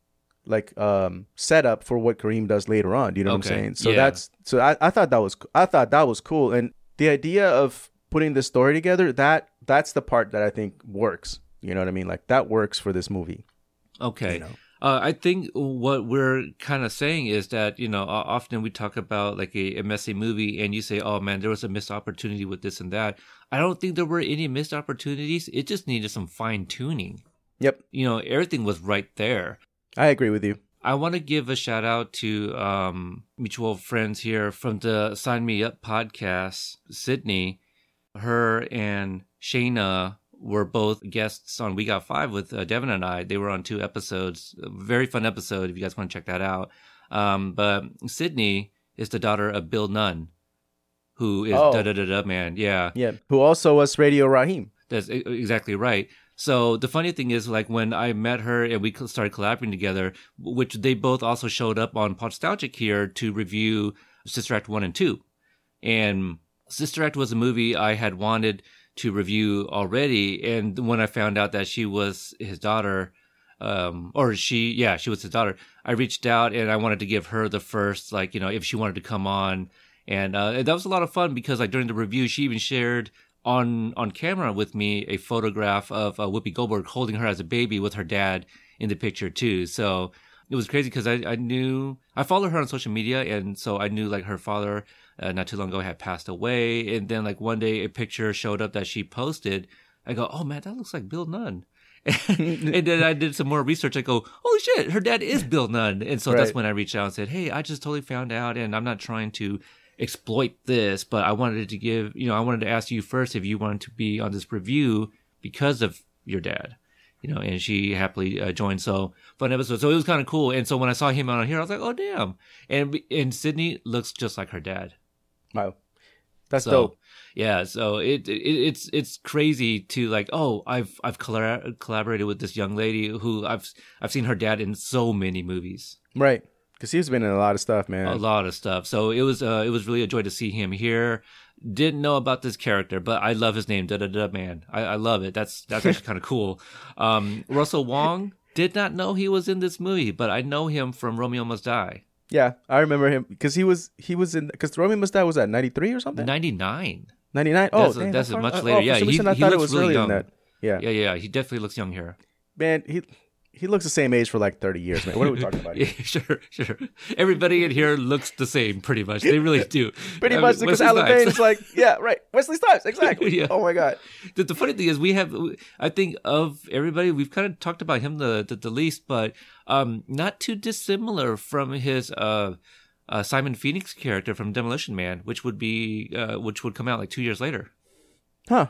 like um setup for what Kareem does later on. Do you know what I'm saying? So Yeah. that's so I, I thought that was I thought that was cool. And the idea of putting this story together, that that's the part that I think works. You know what I mean? Like that works for this movie. Okay. You know? Uh, I think what we're kind of saying is that, you know, often we talk about like a, a messy movie and you say, oh man, there was a missed opportunity with this and that. I don't think there were any missed opportunities. It just needed some fine tuning. Yep, You know, everything was right there. I agree with you. I want to give a shout out to um, mutual friends here from the Sign Me Up podcast, Sydney. Her and Shayna were both guests on We Got Five with uh, Devin and I. They were on two episodes. A very fun episode if you guys want to check that out. Um, but Sydney is the daughter of Bill Nunn, who is Oh. da da da da man. Yeah. Yeah, who also was Radio Raheem. That's exactly right. So the funny thing is, like when I met her and we started collaborating together, which they both also showed up on Podstalgic here to review Sister Act one and two, and Sister Act was a movie I had wanted to review already. And when I found out that she was his daughter, um, or she, yeah, she was his daughter, I reached out and I wanted to give her the first, like, you know, if she wanted to come on. And, uh, that was a lot of fun because like during the review, she even shared on, on camera with me a photograph of uh, Whoopi Goldberg holding her as a baby with her dad in the picture too. So it was crazy because I, I knew, I followed her on social media. And so I knew like her father, uh, not too long ago had passed away. And then like one day a picture showed up that she posted. I go, oh man, that looks like Bill Nunn. [laughs] and then I did some more research. I go, holy shit, her dad is Bill Nunn. And so that's when I reached out and said, hey, I just totally found out, and I'm not trying to exploit this, but I wanted to give, you know, I wanted to ask you first if you wanted to be on this review because of your dad. You know, and she happily uh, joined. So fun episode. So it was kind of cool. And so when I saw him on here, I was like, "Oh damn!" And and Sydney looks just like her dad. Wow, that's So dope. yeah, so it, it it's it's crazy to like oh I've I've collab- collaborated with this young lady who I've I've seen her dad in so many movies, Right, because he's been in a lot of stuff, man. a lot of stuff. So it was uh it was really a joy to see him here. Didn't know about this character, but I love his name, da da da man. I, I love it. That's that's actually kind of [laughs] cool. Um, Russell Wong did not know he was in this movie, but I know him from Romeo Must Die, Yeah, I remember him because he was he was in because Romeo Must Die was at ninety three or something. ninety nine. Ninety nine. Oh, That's a- dang, that's a much oh, later. for Yeah, he- I he thought it looks was really young. Yeah. Yeah, yeah, he definitely looks young here. man, he he looks the same age for like thirty years, man. What are we talking about? Yeah, [laughs] sure, sure. Everybody in here looks the same, pretty much. They really do. Pretty I much mean, because Alan Snipes. Is like, yeah, right. Wesley Snipes, exactly. [laughs] Yeah. Oh my god. the, the funny thing is, we have. I think of everybody, we've kind of talked about him the the, the least, but um, not too dissimilar from his uh, uh, Simon Phoenix character from Demolition Man, which would be uh, which would come out like two years later. Huh.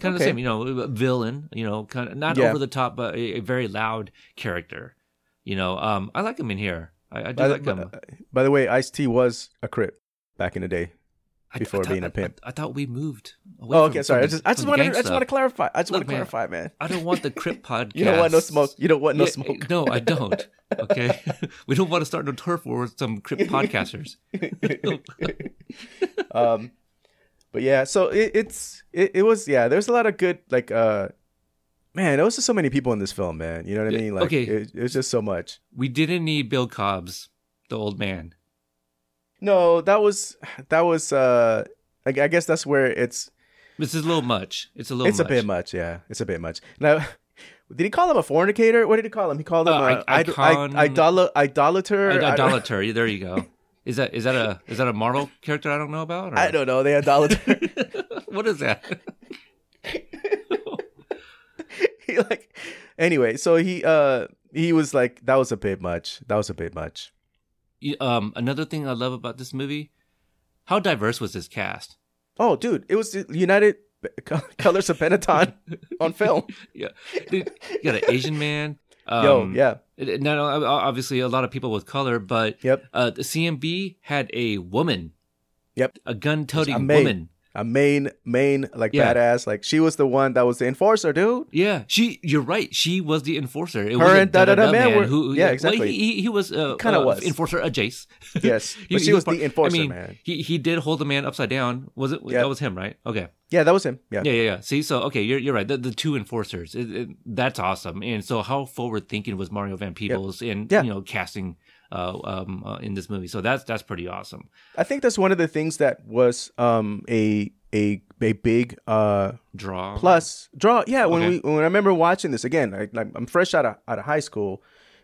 Kind of Okay. the same, you know, villain, you know, kind of not Yeah. over the top, but a, a very loud character. You know, um, I like him in here. I, I do By the, like him. by, by the way, Ice T was a crip back in the day. Before I being a pimp. I, thought we moved. away Oh, from- okay. Sorry. I just I just want to I just want to clarify. I just want to clarify, man. I don't want the Crip podcast. [laughs] You don't want no smoke. You don't want no Yeah, smoke. No, I [laughs] don't. Okay, [laughs] we don't want to start no turf war with some Crip podcasters. um, but yeah, so it, it's it, it was yeah. There's a lot of good like uh, man. There was just so many people in this film, man. You know what I mean? Like okay. it, it was just so much. We didn't need Bill Cobbs, the old man. No, that was that was uh, like I guess that's where it's This is a little much. It's a little. it's much. a bit much. Yeah, it's a bit much. Now, [laughs] did he call him a fornicator? What did he call him? He called him Uh, a I- icon- I- idol- idolater. I- I Idolater. There you go. [laughs] Is that is that a is that a Marvel character I don't know about? or- I don't know. They idolater. [laughs] what is that? [laughs] he like anyway. So he uh he was like that was a bit much. That was a bit much. Um, another thing I love about this movie, how diverse was this cast? Oh, dude, it was United [laughs] Colors of Benetton on film. Yeah, Dude, you got an Asian man. Um, Yo, yeah, it- Not obviously a lot of people with color, but yep. uh, the CMB had a woman. Yep. a gun-toting woman. A main main like Yeah. badass. Like she was the one that was the enforcer, dude. Yeah, she. You're right. She was the enforcer. It Her and Da-Da-Da Da-Da-Da Man were- who, yeah, exactly. he, he, he was uh, Kinda uh, was. enforcer uh, Jace. [laughs] Yes, [laughs] He- she was part- the enforcer, I mean, man. He he did hold the man upside down. Was it? Yeah. That was him, right? Okay. Yeah, that was him. Yeah. Yeah, yeah, yeah. See, so okay, you're you're right. The, the two enforcers, it, it, that's awesome. And so, how forward thinking was Mario Van Peebles in Yeah. you know casting uh, um, uh, in this movie? So that's that's pretty awesome. I think that's one of the things that was um a a a big uh Draw plus draw yeah when Okay. we when i remember watching this again I, like i'm fresh out of out of high school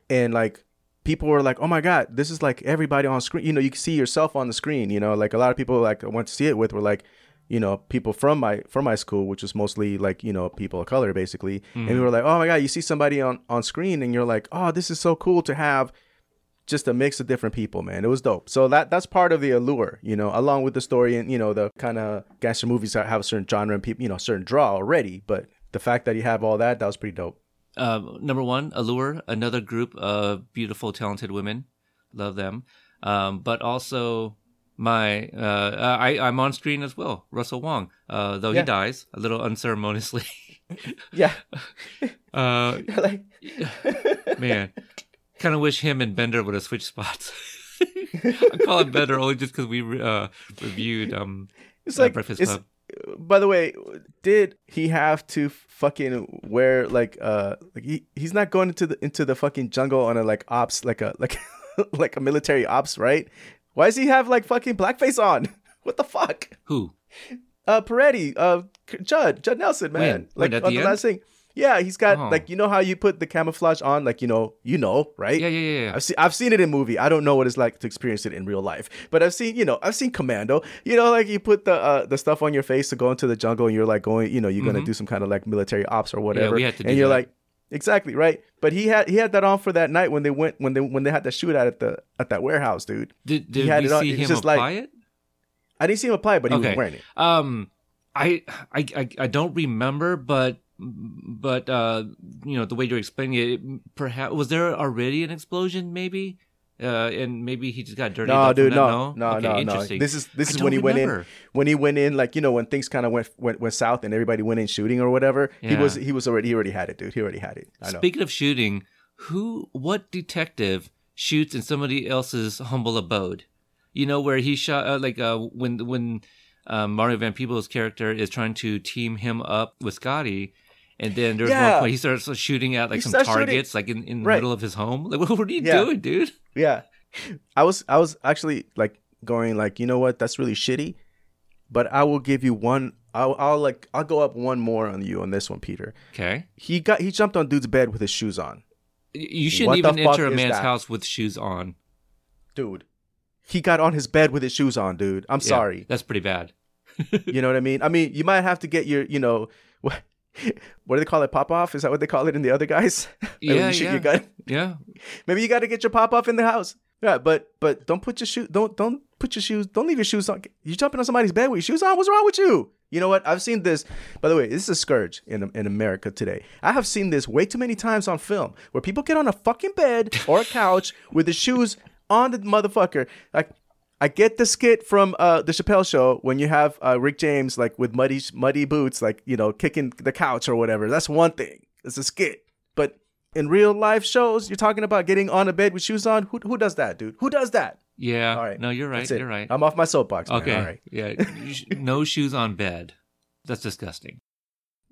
and like people were like oh my god this is like everybody on screen you know you can see yourself on the screen you know like a lot of people like i went to see it with were like you know people from my from my school which was mostly like you know people of color basically and we were like oh my god you see somebody on on screen and you're like oh this is so cool to have just a mix of different people, man. It was dope. So that that's part of the allure, you know, along with the story and you know the kind of gangster movies that have a certain genre and people, you know, certain draw already. But the fact that you have all that, that was pretty dope. Uh, number one, Allure, another group of beautiful, talented women. Love them. Um, but also my uh, I I'm on screen as well. Russell Wong, uh, though Yeah. he dies a little unceremoniously. [laughs] Yeah, [laughs] uh, [laughs] like man, kind of wish him and Bender would have switched spots. [laughs] I call him Bender only just because we uh, reviewed um it's like Breakfast it's, Club. by the way, did he have to fucking wear like uh like he, he's not going into the into the fucking jungle on a like ops like a like [laughs] like a military ops, right? Why does he have like fucking blackface on? [laughs] What the fuck? Who? Uh Peretti, uh Judd, Judd Nelson, man. When? Like When, at on the the end? last thing. Yeah, he's got Oh. like you know how you put the camouflage on, like you know, you know, right? Yeah, yeah, yeah. yeah. I've seen I've seen it in movie. I don't know what it's like to experience it in real life, but I've seen you know I've seen Commando. You know, like you put the uh, the stuff on your face to go into the jungle, and you're like going, you know, you're gonna do some kind of like military ops or whatever. Mm-hmm. we had to and do you're that. like, exactly right. But he had he had that on for that night when they went when they when they had the shootout at the at that warehouse, dude. Did, did had we it on- see him just like- apply it? I didn't see him apply, it, but he Okay. was wearing it. Um, I, I, I, I don't remember, but, but, uh, you know, the way you're explaining it, perhaps, was there already an explosion, maybe? Uh, and maybe he just got dirty. No, dude, that? no, no, okay, no, no. This is this I is when he went in. When he went in, like you know, when things kind of went, went went south and everybody went in shooting or whatever. He was he was already he already had it, dude. He already had it. I know. Speaking of shooting, who, what detective shoots in somebody else's humble abode? You know, where he shot, uh, like, uh, when, when, um, Mario Van Peebles' character is trying to team him up with Scotty. And then there's Yeah. one point he starts shooting at like He some starts shooting- targets, like in, in the Right. middle of his home. Like, [laughs] what, are you Yeah. doing, dude? Yeah. I was I was actually like going like, you know what? That's really shitty. But I will give you one I'll, I'll like I'll go up one more on you on this one, Peter. Okay. He got he jumped on dude's bed with his shoes on. You shouldn't What even enter a man's that? house with shoes on. Dude. He got on his bed with his shoes on, dude. I'm Yeah, sorry. That's pretty bad. You know what I mean? I mean, you might have to get your, you know, [laughs] what do they call it? Pop off? Is that what they call it in the other guys? [laughs] Yeah, you shoot yeah. your gun? Yeah. [laughs] Maybe you got to get your pop off in the house. Yeah, but but don't put your shoe don't don't put your shoes don't leave your shoes on. You jumping on somebody's bed with your shoes on? What's wrong with you? You know what? I've seen this. By the way, this is a scourge in in America today. I have seen this way too many times on film where people get on a fucking bed or a couch with the shoes on the motherfucker. Like I get the skit from uh, the Chappelle Show when you have uh, Rick James like with muddy muddy boots, like you know kicking the couch or whatever. That's one thing. It's a skit, but in real life shows, you're talking about getting on a bed with shoes on. Who who does that, dude? Who does that? Yeah. All right, No, you're right. You're right. I'm off my soapbox. Man. okay. All right. Yeah. No shoes on bed. That's disgusting.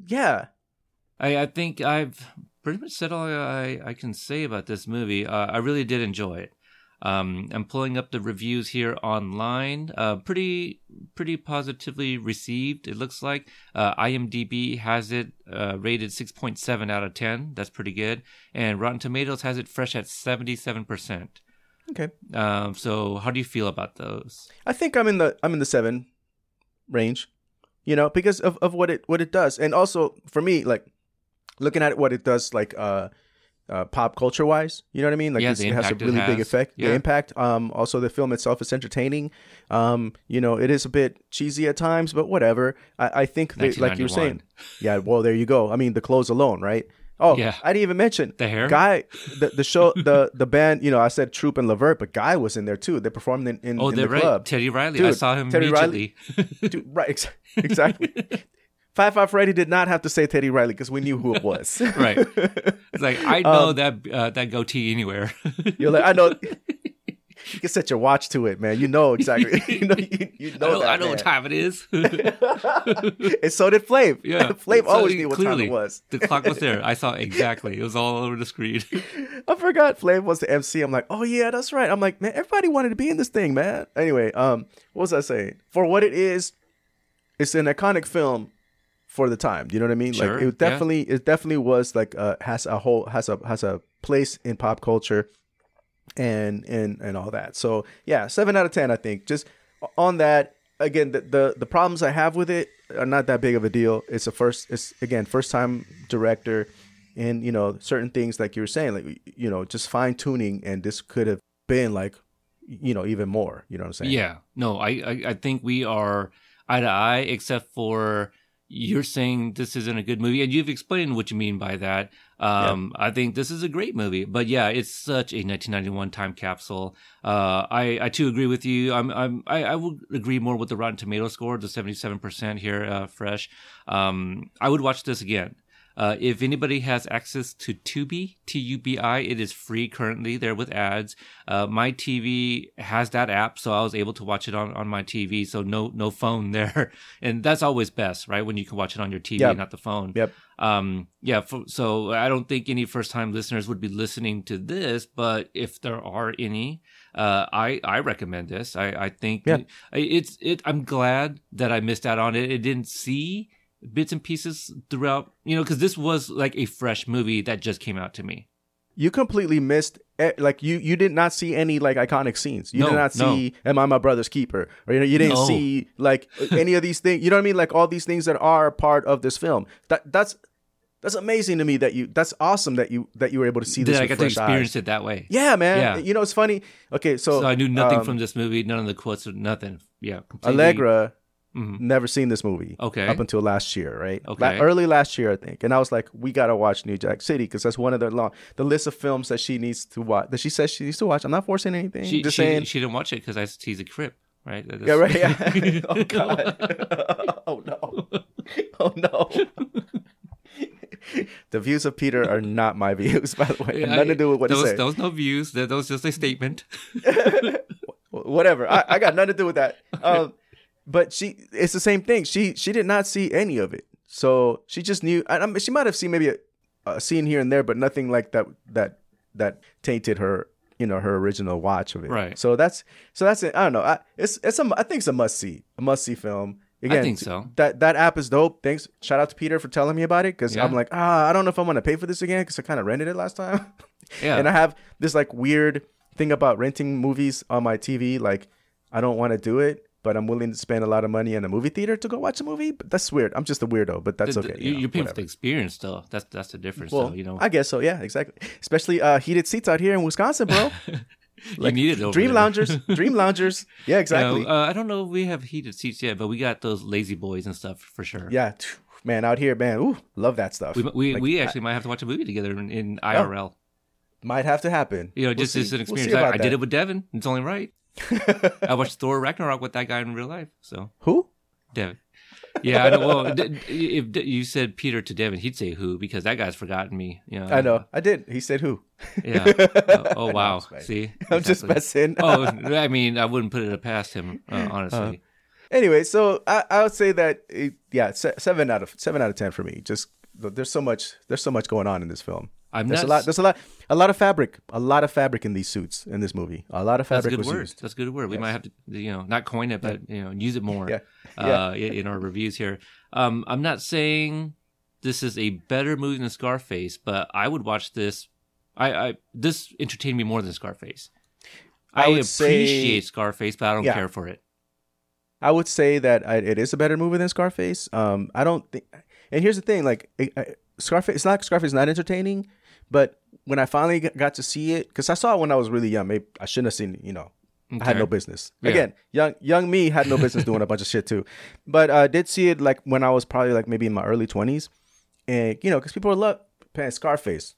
Yeah. I, I think I've pretty much said all I, I can say about this movie. Uh, I really did enjoy it. Um, I'm pulling up the reviews here online. Uh, pretty pretty positively received. It looks like uh, IMDb has it uh, rated 6.7 out of 10. That's pretty good. And Rotten Tomatoes has it fresh at 77%. Okay. Um, so how do you feel about those? I think I'm in the I'm in the seven range. You know, because of, of what it what it does, and also for me, like looking at what it does, like uh, uh pop culture wise. You know what I mean? Like Yeah, the it has a really big has. effect. The impact. Um. Also, the film itself is entertaining. Um. You know, it is a bit cheesy at times, but whatever. I I think that, like you were saying. Yeah. Well, there you go. I mean, the clothes alone, right? Oh, Yeah. I didn't even mention The hair? Guy, the the show, [laughs] the the band. You know, I said Troop and LeVert, but Guy was in there too. They performed in in, Oh, in they're the right. club. Teddy Riley. I saw him Teddy Riley-. Dude, right, ex- [laughs] exactly. Fab Five Freddy did not have to say Teddy Riley because we knew who it was. [laughs] right. It's like I Um, know that uh, that goatee anywhere. [laughs] You're like, I know. [laughs] You can set your watch to it, man. You know exactly. you know, you, you I know know, that, I know what time it is. and so did Flav. yeah, Flav So always knew what clearly, time it was. the clock was there. I saw exactly. It was all over the screen. I forgot Flav was the MC. I'm like, oh yeah, that's right. I'm like, man, everybody wanted to be in this thing, man. Anyway, um, what was I saying? For what it is, it's an iconic film for the time. Do you know what I mean? Sure, like it definitely, it definitely was like uh, has a whole has a has a place in pop culture, and and and all that. So yeah, seven out of ten. I think just on that. Again, the, the the problems I have with it are not that big of a deal. It's a first. It's again first time director and you know certain things like you were saying like you know just fine tuning and this could have been like you know even more you know what i'm saying yeah. No, I, I I think we are eye to eye, except for you're saying this isn't a good movie, and you've explained what you mean by that. Um, I think this is a great movie, but yeah, it's such a 1991 time capsule. Uh, I I too agree with you. I'm I'm I, I would agree more with the Rotten Tomato score, the 77 percent here, uh, fresh. Um, I would watch this again. Uh, if anybody has access to Tubi, T U B I, it is free currently there with ads. Uh, my TV has that app, so I was able to watch it on, on my TV. So no no phone [laughs] there, and that's always best, right? When you can watch it on your TV, Yep. not the phone. Yep. Um, yeah. For, so I don't think any first time listeners would be listening to this, but if there are any, uh, I I recommend this. I I think Yeah. It's it. I'm glad that I missed out on it. It didn't see bits and pieces throughout, you know, because this was like a fresh movie that just came out to me. You completely missed. eh, Like you, you did not see any like iconic scenes. You No, did not no. see "Am I my brother's keeper?" or you know, you didn't No. see like any of these things. You know what I mean? Like all these things that are part of this film. That that's that's amazing to me. That you that's awesome that you that you were able to see this I got to experience eyes. it that way. Yeah, man. Yeah. You know, it's funny. Okay, so, So I knew nothing um, from this movie. None of the quotes, or nothing. Yeah, completely. Allegra. Mhm. Never seen this movie. Okay. Up until last year, right? La- Okay. early last year, I think. And I was like, we gotta watch New Jack City because that's one of the long the list of films that she needs to watch. That she says she needs to watch. I'm not forcing anything. She, just she, saying. she didn't watch it because I he's a crip, right? yeah, right. Yeah. [laughs] oh [laughs] god. [laughs] oh no. Oh no. the views of Peter are not my views, by the way. Yeah, Nothing to do with what there he said. Was no views. That, that was just a statement. whatever. I, I got nothing to do with that. Um, but she, it's the same thing. She she did not see any of it, so she just knew. I, I mean, she might have seen maybe a, a scene here and there, but nothing like that that that tainted her. You know her original watch of it. Right. So that's so that's it. I don't know. I, it's it's a I think it's a must see, a must see film. Again, think so. That that app is dope. Thanks. Shout out to Peter for telling me about it because Yeah. I'm like ah I don't know if I'm gonna pay for this again because I kind of rented it last time. [laughs] Yeah. And I have this like weird thing about renting movies on my TV. Like, I don't want to do it, but I'm willing to spend a lot of money in a movie theater to go watch a movie. But that's weird. I'm just a weirdo, but that's The- okay. you you, know, are paying for the experience, though. That's that's the difference, Well, though. You know, I guess so. Yeah, exactly. Especially uh, heated seats out here in Wisconsin, bro. [laughs] you need it Dream there. loungers, dream loungers. [laughs] Yeah, You know, exactly. uh, I don't know if we have heated seats yet, but we got those lazy boys and stuff for sure. yeah, man, out here, man. Ooh, love that stuff. We, we, Like, we actually might have to watch a movie together in, in IRL. might have to happen. You know, We'll just see. as an We'll experience. I, I did it with Devin. It's only right. I watched Thor Ragnarok with that guy in real life. So, Who? Devin. Yeah, I know. Well, d- if d- you said Peter to Devin, he'd say who because that guy's forgotten me. You know, I know. I did. He said who? Yeah. [laughs] Oh, oh, wow. just See, I'm just Exactly. messing. oh, I mean, I wouldn't put it past him, uh, honestly. Anyway, so I, I would say that it, yeah, se- seven out of seven out of ten for me. Just there's so much there's so much going on in this film. I'm There's not. a lot. There's a lot. A lot of fabric. A lot of fabric in these suits in this movie. A lot of fabric. that's a good word. used. That's a good word. We might have to, you know, not coin it, but you know, use it more. [laughs] Yeah. Uh, in our reviews here. Um, I'm not saying this is a better movie than Scarface, but I would watch this. I, I this entertained me more than Scarface. I I, would say- appreciate Scarface, but I don't Yeah. care for it. I would say that I, it is a better movie than Scarface. Um, I don't think. And here's the thing: like it, Scarface, it's not Scarface is not entertaining, but when I finally got to see it, because I saw it when I was really young, maybe I shouldn't have seen. it, You know, I had no business. Yeah. Again, young young me had no business doing a bunch of shit too, but I did see it like when I was probably like maybe in my early twenties, and you know, because people love playing Scarface.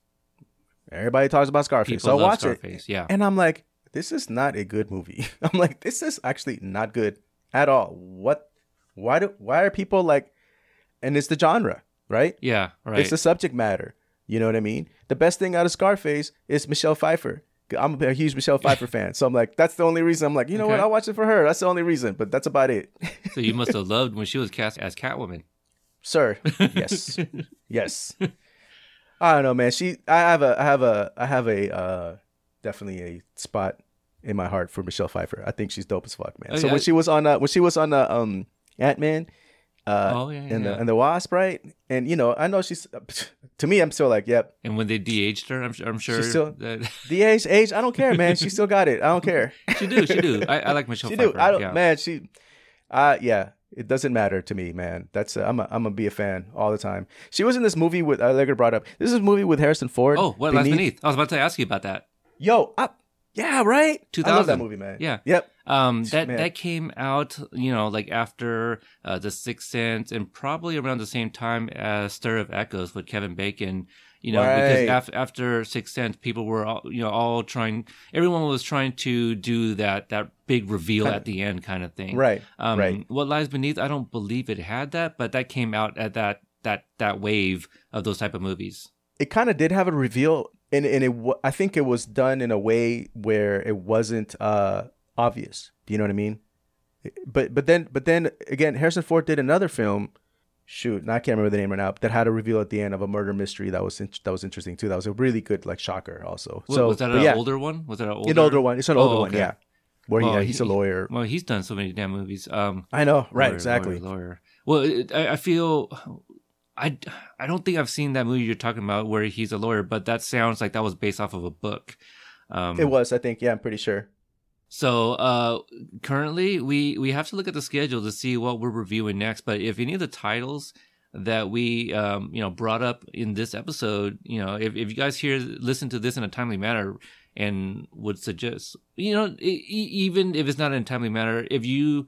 Everybody talks about Scarface, People so I watch it. Scarface. Yeah. And I'm like, this is not a good movie. [laughs] I'm like, this is actually not good at all. What? Why do? Why are people like? And it's the genre, right? Yeah. Right. It's the subject matter. You know what I mean? The best thing out of Scarface is Michelle Pfeiffer. I'm a huge Michelle [laughs] Pfeiffer fan, so I'm like, that's the only reason. I'm like, you know what? I'll watch it for her. That's the only reason. But that's about it, so you must have [laughs] loved when she was cast as Catwoman. sir. [laughs] Yes, yes. I don't know, man. She, I have a, I have a, I have a, uh, definitely a spot in my heart for Michelle Pfeiffer. I think she's dope as fuck, man. Oh, so yeah. when she was on, uh, when she was on, uh, um, Ant Man, uh, Oh, yeah, and yeah. the and the Wasp, right? And you know, I know she's. To me, I'm still like, yep. And when they de-aged her, I'm, I'm sure still- that [laughs] The age, I don't care, man. She still got it. I don't care. [laughs] she do, she do. I, I like Michelle she Pfeiffer. do. I don't, yeah. man. She, uh, yeah. It doesn't matter to me, man. That's uh, I'm a, I'm gonna be a fan all the time. She was in this movie with uh, Allegra brought up. This is a movie with Harrison Ford. Oh, what lies beneath? I was about to ask you about that. Yo, I, yeah, right. 2000. I love that 2000. movie, man. Yeah. Yep. Um, that Man. that came out, you know, like after uh, the Sixth Sense, and probably around the same time as Stir of Echoes with Kevin Bacon. You know, Right. because af- after Sixth Sense, people were all, you know, all trying. Everyone was trying to do that that big reveal Kinda- at the end, kind of thing. Right. Um, right. What lies beneath? I don't believe it had that, but that came out at that that that wave of those type of movies. It kind of did have a reveal, and and it I think it was done in a way where it wasn't uh obvious. Do you know what I mean? But but then but then again, Harrison Ford did another film. Shoot, and I can't remember the name right now. That had a reveal at the end of a murder mystery that was in- that was interesting too. That was a really good like shocker also. So was that an yeah, older one? Was that an older? an older one? It's an Oh, older one, yeah. Where he, Well, uh, he's a lawyer. Well, he's done so many damn movies. Um, I know, right? lawyer, exactly. Lawyer, lawyer. Well, it, I, I feel. I, I don't think I've seen that movie you're talking about where he's a lawyer, but that sounds like that was based off of a book. Um, It was, I think. Yeah, I'm pretty sure. So uh, currently, we we have to look at the schedule to see what we're reviewing next. But if any of the titles that we um, you know brought up in this episode, you know, if, if you guys hear listen to this in a timely manner and would suggest, you know, even if it's not in a timely manner, if you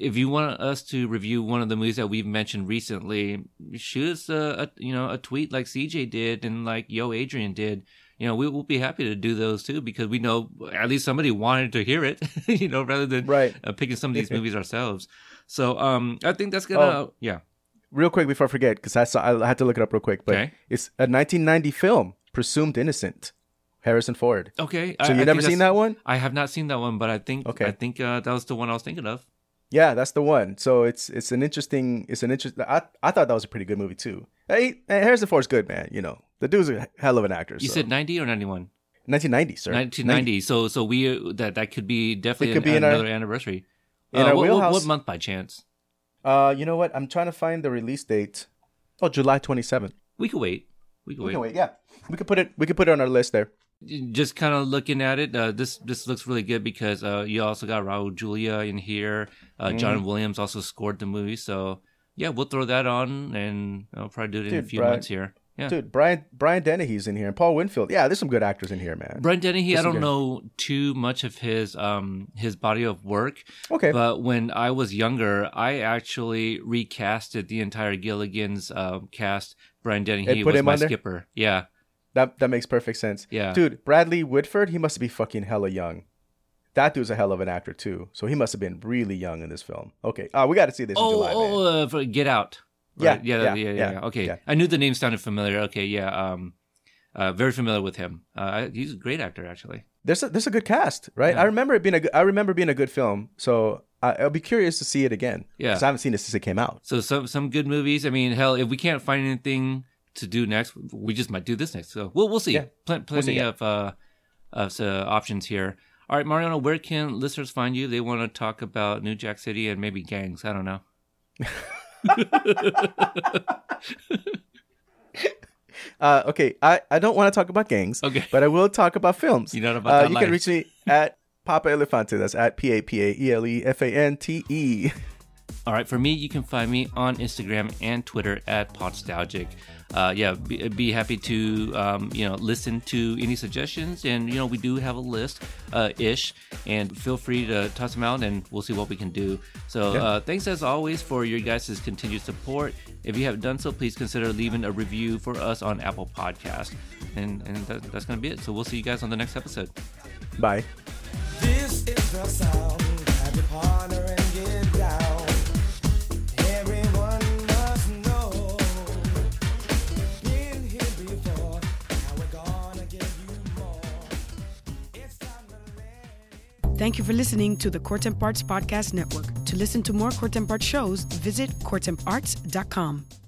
if you want us to review one of the movies that we've mentioned recently, shoot us a, a you know a tweet like CJ did and like Yo Adrian did. You know, we will be happy to do those too because we know at least somebody wanted to hear it. [laughs] you know, rather than Right. uh, picking some of these [laughs] movies ourselves. So, um, I think that's gonna Oh. yeah. Real quick before I forget, because I saw I had to look it up real quick, but Okay. it's a 1990 film, Presumed Innocent, Harrison Ford. Okay. So you never seen that one? I have not seen that one, but I think Okay. I think uh, that was the one I was thinking of. Yeah, that's the one. So it's it's an interesting it's an interest. I I thought that was a pretty good movie too. Hey, hey, Harrison Ford's good, man. You know the dude's a hell of an actor. You so. said ninety or ninety one? 1990, sir. 1990. So so we that that could be definitely could an- be in our- another anniversary. in Uh, our what, wheelhouse. What, month by chance? Uh, you know what? I'm trying to find the release date. Oh, July 27th. We could wait. We could We wait. can wait. Yeah, we could put it. We could put it on our list there. Just kind of looking at it, uh, this this looks really good because uh, you also got Raul Julia in here. Uh, Mm-hmm. John Williams also scored the movie, so yeah, we'll throw that on and I'll probably do it in a few months here. Yeah. Dude, Brian Brian Dennehy's in here, and Paul Winfield. Yeah, there's some good actors in here, man. Brian Dennehy, I don't good. know too much of his um his body of work, Okay. but when I was younger, I actually recasted the entire Gilligan's um, cast. Brian Dennehy was my there? skipper. Yeah, That that makes perfect sense. Yeah. Dude, Bradley Whitford, he must be fucking hella young. That dude's a hell of an actor too. So he must have been really young in this film. Okay. Uh, we got to see this in Oh, July, oh, uh, Get Out. Yeah, Right? yeah, yeah, yeah, yeah, yeah, yeah. Okay, yeah. I knew the name sounded familiar. Okay, yeah, um, uh, very familiar with him. Uh, he's a great actor, actually. There's a there's a good cast, right? I remember it being a good, I remember being a good film. So I, I'll be curious to see it again. Yeah. Because I haven't seen it since it came out. So some some good movies. I mean, hell, if we can't find anything to do next, we just might do this next. So we'll we'll see. Yeah. Pl- plenty see, yeah. of uh, of uh, options here. All right, Mariano, where can listeners find you? They want to talk about New Jack City and maybe gangs. I don't know. [laughs] [laughs] Uh, okay, I, I don't want to talk about gangs. Okay. But I will talk about films. You know about uh, You life. can reach me at Papa Elefante. That's at P A P A E L E F A N T E. All right, for me, you can find me on Instagram and Twitter at Podstalgic. Uh, yeah, be, be happy to um, you know listen to any suggestions, and you know we do have a list uh, ish, and feel free to toss them out, and we'll see what we can do. So Yeah. uh, thanks as always for your guys' continued support. If you haven't done so, please consider leaving a review for us on Apple Podcast, and and that, that's gonna be it. So we'll see you guys on the next episode. Bye. Thank you for listening to the Court and Parts Podcast Network. To listen to more Court and Parts shows, visit courtandarts.com.